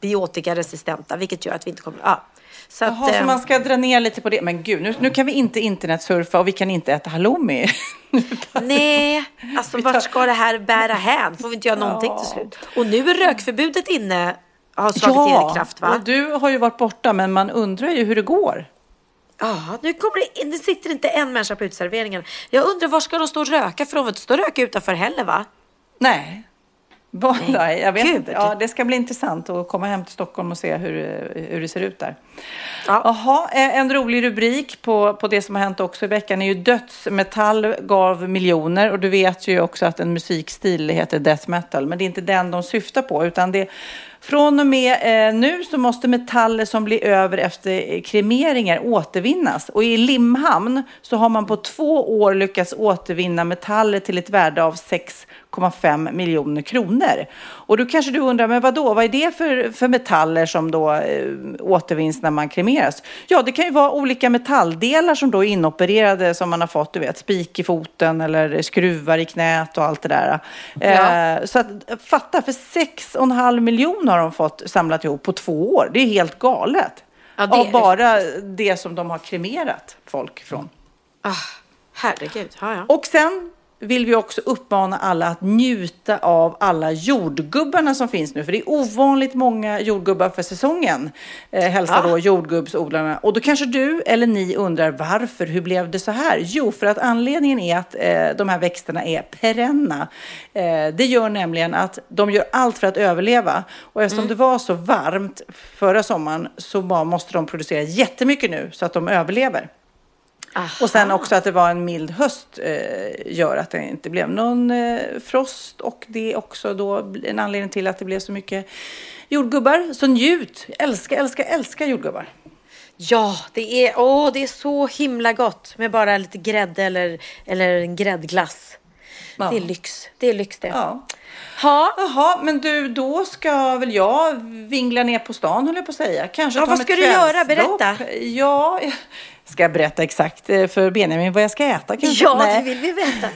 antibiotikaresistenta, vilket gör att vi inte kommer... Ja. Så att, Jaha, så eh, man ska dra ner lite på det. Men gud, nu, nu kan vi inte internetsurfa och vi kan inte äta halloumi. [LAUGHS] Nej, alltså vart ska det här bära hän? Får vi inte göra någonting till slut? Och nu är rökförbudet inne, har slagit i kraft va? och du har ju varit borta, men man undrar ju hur det går. Ja, nu kommer det in, det sitter inte en människa på utserveringen. Jag undrar var ska de stå och röka? För de får inte stå och röka utanför heller va? Nej. Bara, nej, jag vet gud. inte. Ja, det ska bli intressant att komma hem till Stockholm och se hur, hur det ser ut där. Ja. Eh, en rolig rubrik på, på det som har hänt också i veckan är ju dödsmetall gav miljoner och du vet ju också att en musikstil heter death metal, men det är inte den de syftar på utan det från och med eh, nu så måste metaller som blir över efter kremeringar återvinnas. Och i Limhamn så har man på två år lyckats återvinna metaller till ett värde av 6 6,5 miljoner kronor. Och då kanske du undrar, men vad då? Vad är det för, för metaller som då eh, återvinns när man kremeras? Ja, det kan ju vara olika metalldelar som då är inopererade som man har fått, du vet, spik i foten eller skruvar i knät och allt det där. Ja. Eh, så att, fatta, för 6,5 miljoner har de fått samlat ihop på två år. Det är helt galet. Ja, det Av bara det som de har kremerat folk från. Ah, herregud. Ja, ja. Och sen vill vi också uppmana alla att njuta av alla jordgubbarna som finns nu. För det är ovanligt många jordgubbar för säsongen. Eh, hälsar Ja. då jordgubbsodlarna. Och då kanske du eller ni undrar varför, hur blev det så här? Jo, för att anledningen är att eh, de här växterna är perenna. Eh, det gör nämligen att de gör allt för att överleva. Och eftersom det var så varmt förra sommaren så bara måste de producera jättemycket nu så att de överlever. Och sen också att det var en mild höst eh, gör att det inte blev någon eh, frost och det är också då en anledning till att det blev så mycket jordgubbar. Så njut! Älska, älska, älska jordgubbar. Ja, det är, åh, det är så himla gott med bara lite grädde eller, eller en gräddglass. Ja. Det är lyx. Det är lyx det. Ja. Ha. Jaha, men du, då ska väl jag vingla ner på stan, höll jag på att säga. Kanske Ja, ta vad ska du göra? Berätta. Ja, ska jag berätta exakt eh, för Benjamin vad jag ska äta kanske? Ja, Nej. det vill vi veta.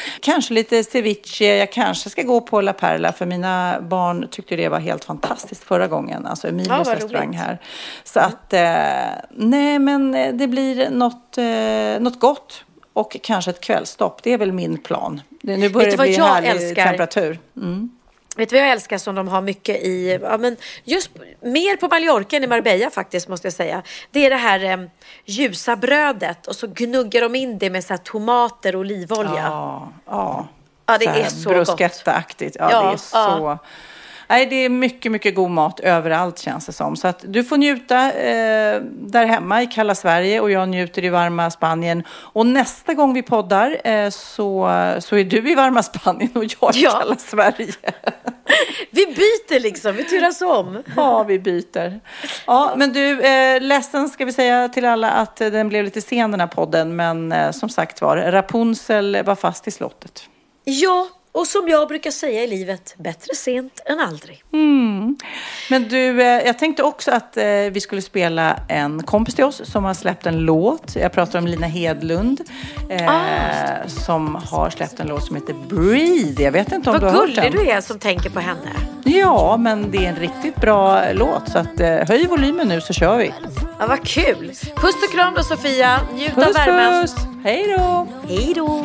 [LAUGHS] Kanske lite ceviche. Jag kanske ska gå på La Perla för mina barn tyckte det var helt fantastiskt förra gången. Alltså Emilios Ja, restaurang roligt. här. Så att, eh, nej men eh, det blir något, eh, något gott. Och kanske ett kvällstopp. Det är väl min plan. Nu börjar det bli jag härlig älskar? temperatur. Mm. Vet du vad jag älskar som de har mycket i, ja, men just mer på Mallorca än i Marbella faktiskt måste jag säga. Det är det här eh, ljusa brödet och så gnuggar de in det med så tomater och olivolja. Ja, ja. Ja, det Så är så gott. bruschetta-aktigt. Ja, Ja, det är så... Nej, det är mycket, mycket god mat överallt känns det som. Så att du får njuta eh, där hemma i kalla Sverige och jag njuter i varma Spanien. Och nästa gång vi poddar eh, så, så är du i varma Spanien och jag i Ja. kalla Sverige. Vi byter liksom, vi turas om. Ja, vi byter. Ja, men du, eh, ledsen ska vi säga till alla att eh, den blev lite sen den här podden. Men eh, som sagt var, Rapunzel var fast i slottet. Ja, och som jag brukar säga i livet, bättre sent än aldrig. Men du, eh, jag tänkte också att eh, vi skulle spela en kompis till oss som har släppt en låt. Jag pratar om Lina Hedlund eh, Ah. som har släppt en låt som heter Breathe. Jag vet inte om Vad du har hört gullig den? du är som tänker på henne. Ja, men det är en riktigt bra låt så att, eh, höj volymen nu så kör vi. Ja, vad kul. Puss och kram då Sofia. Njut av Puss värmen. puss! Hej då! Hej då.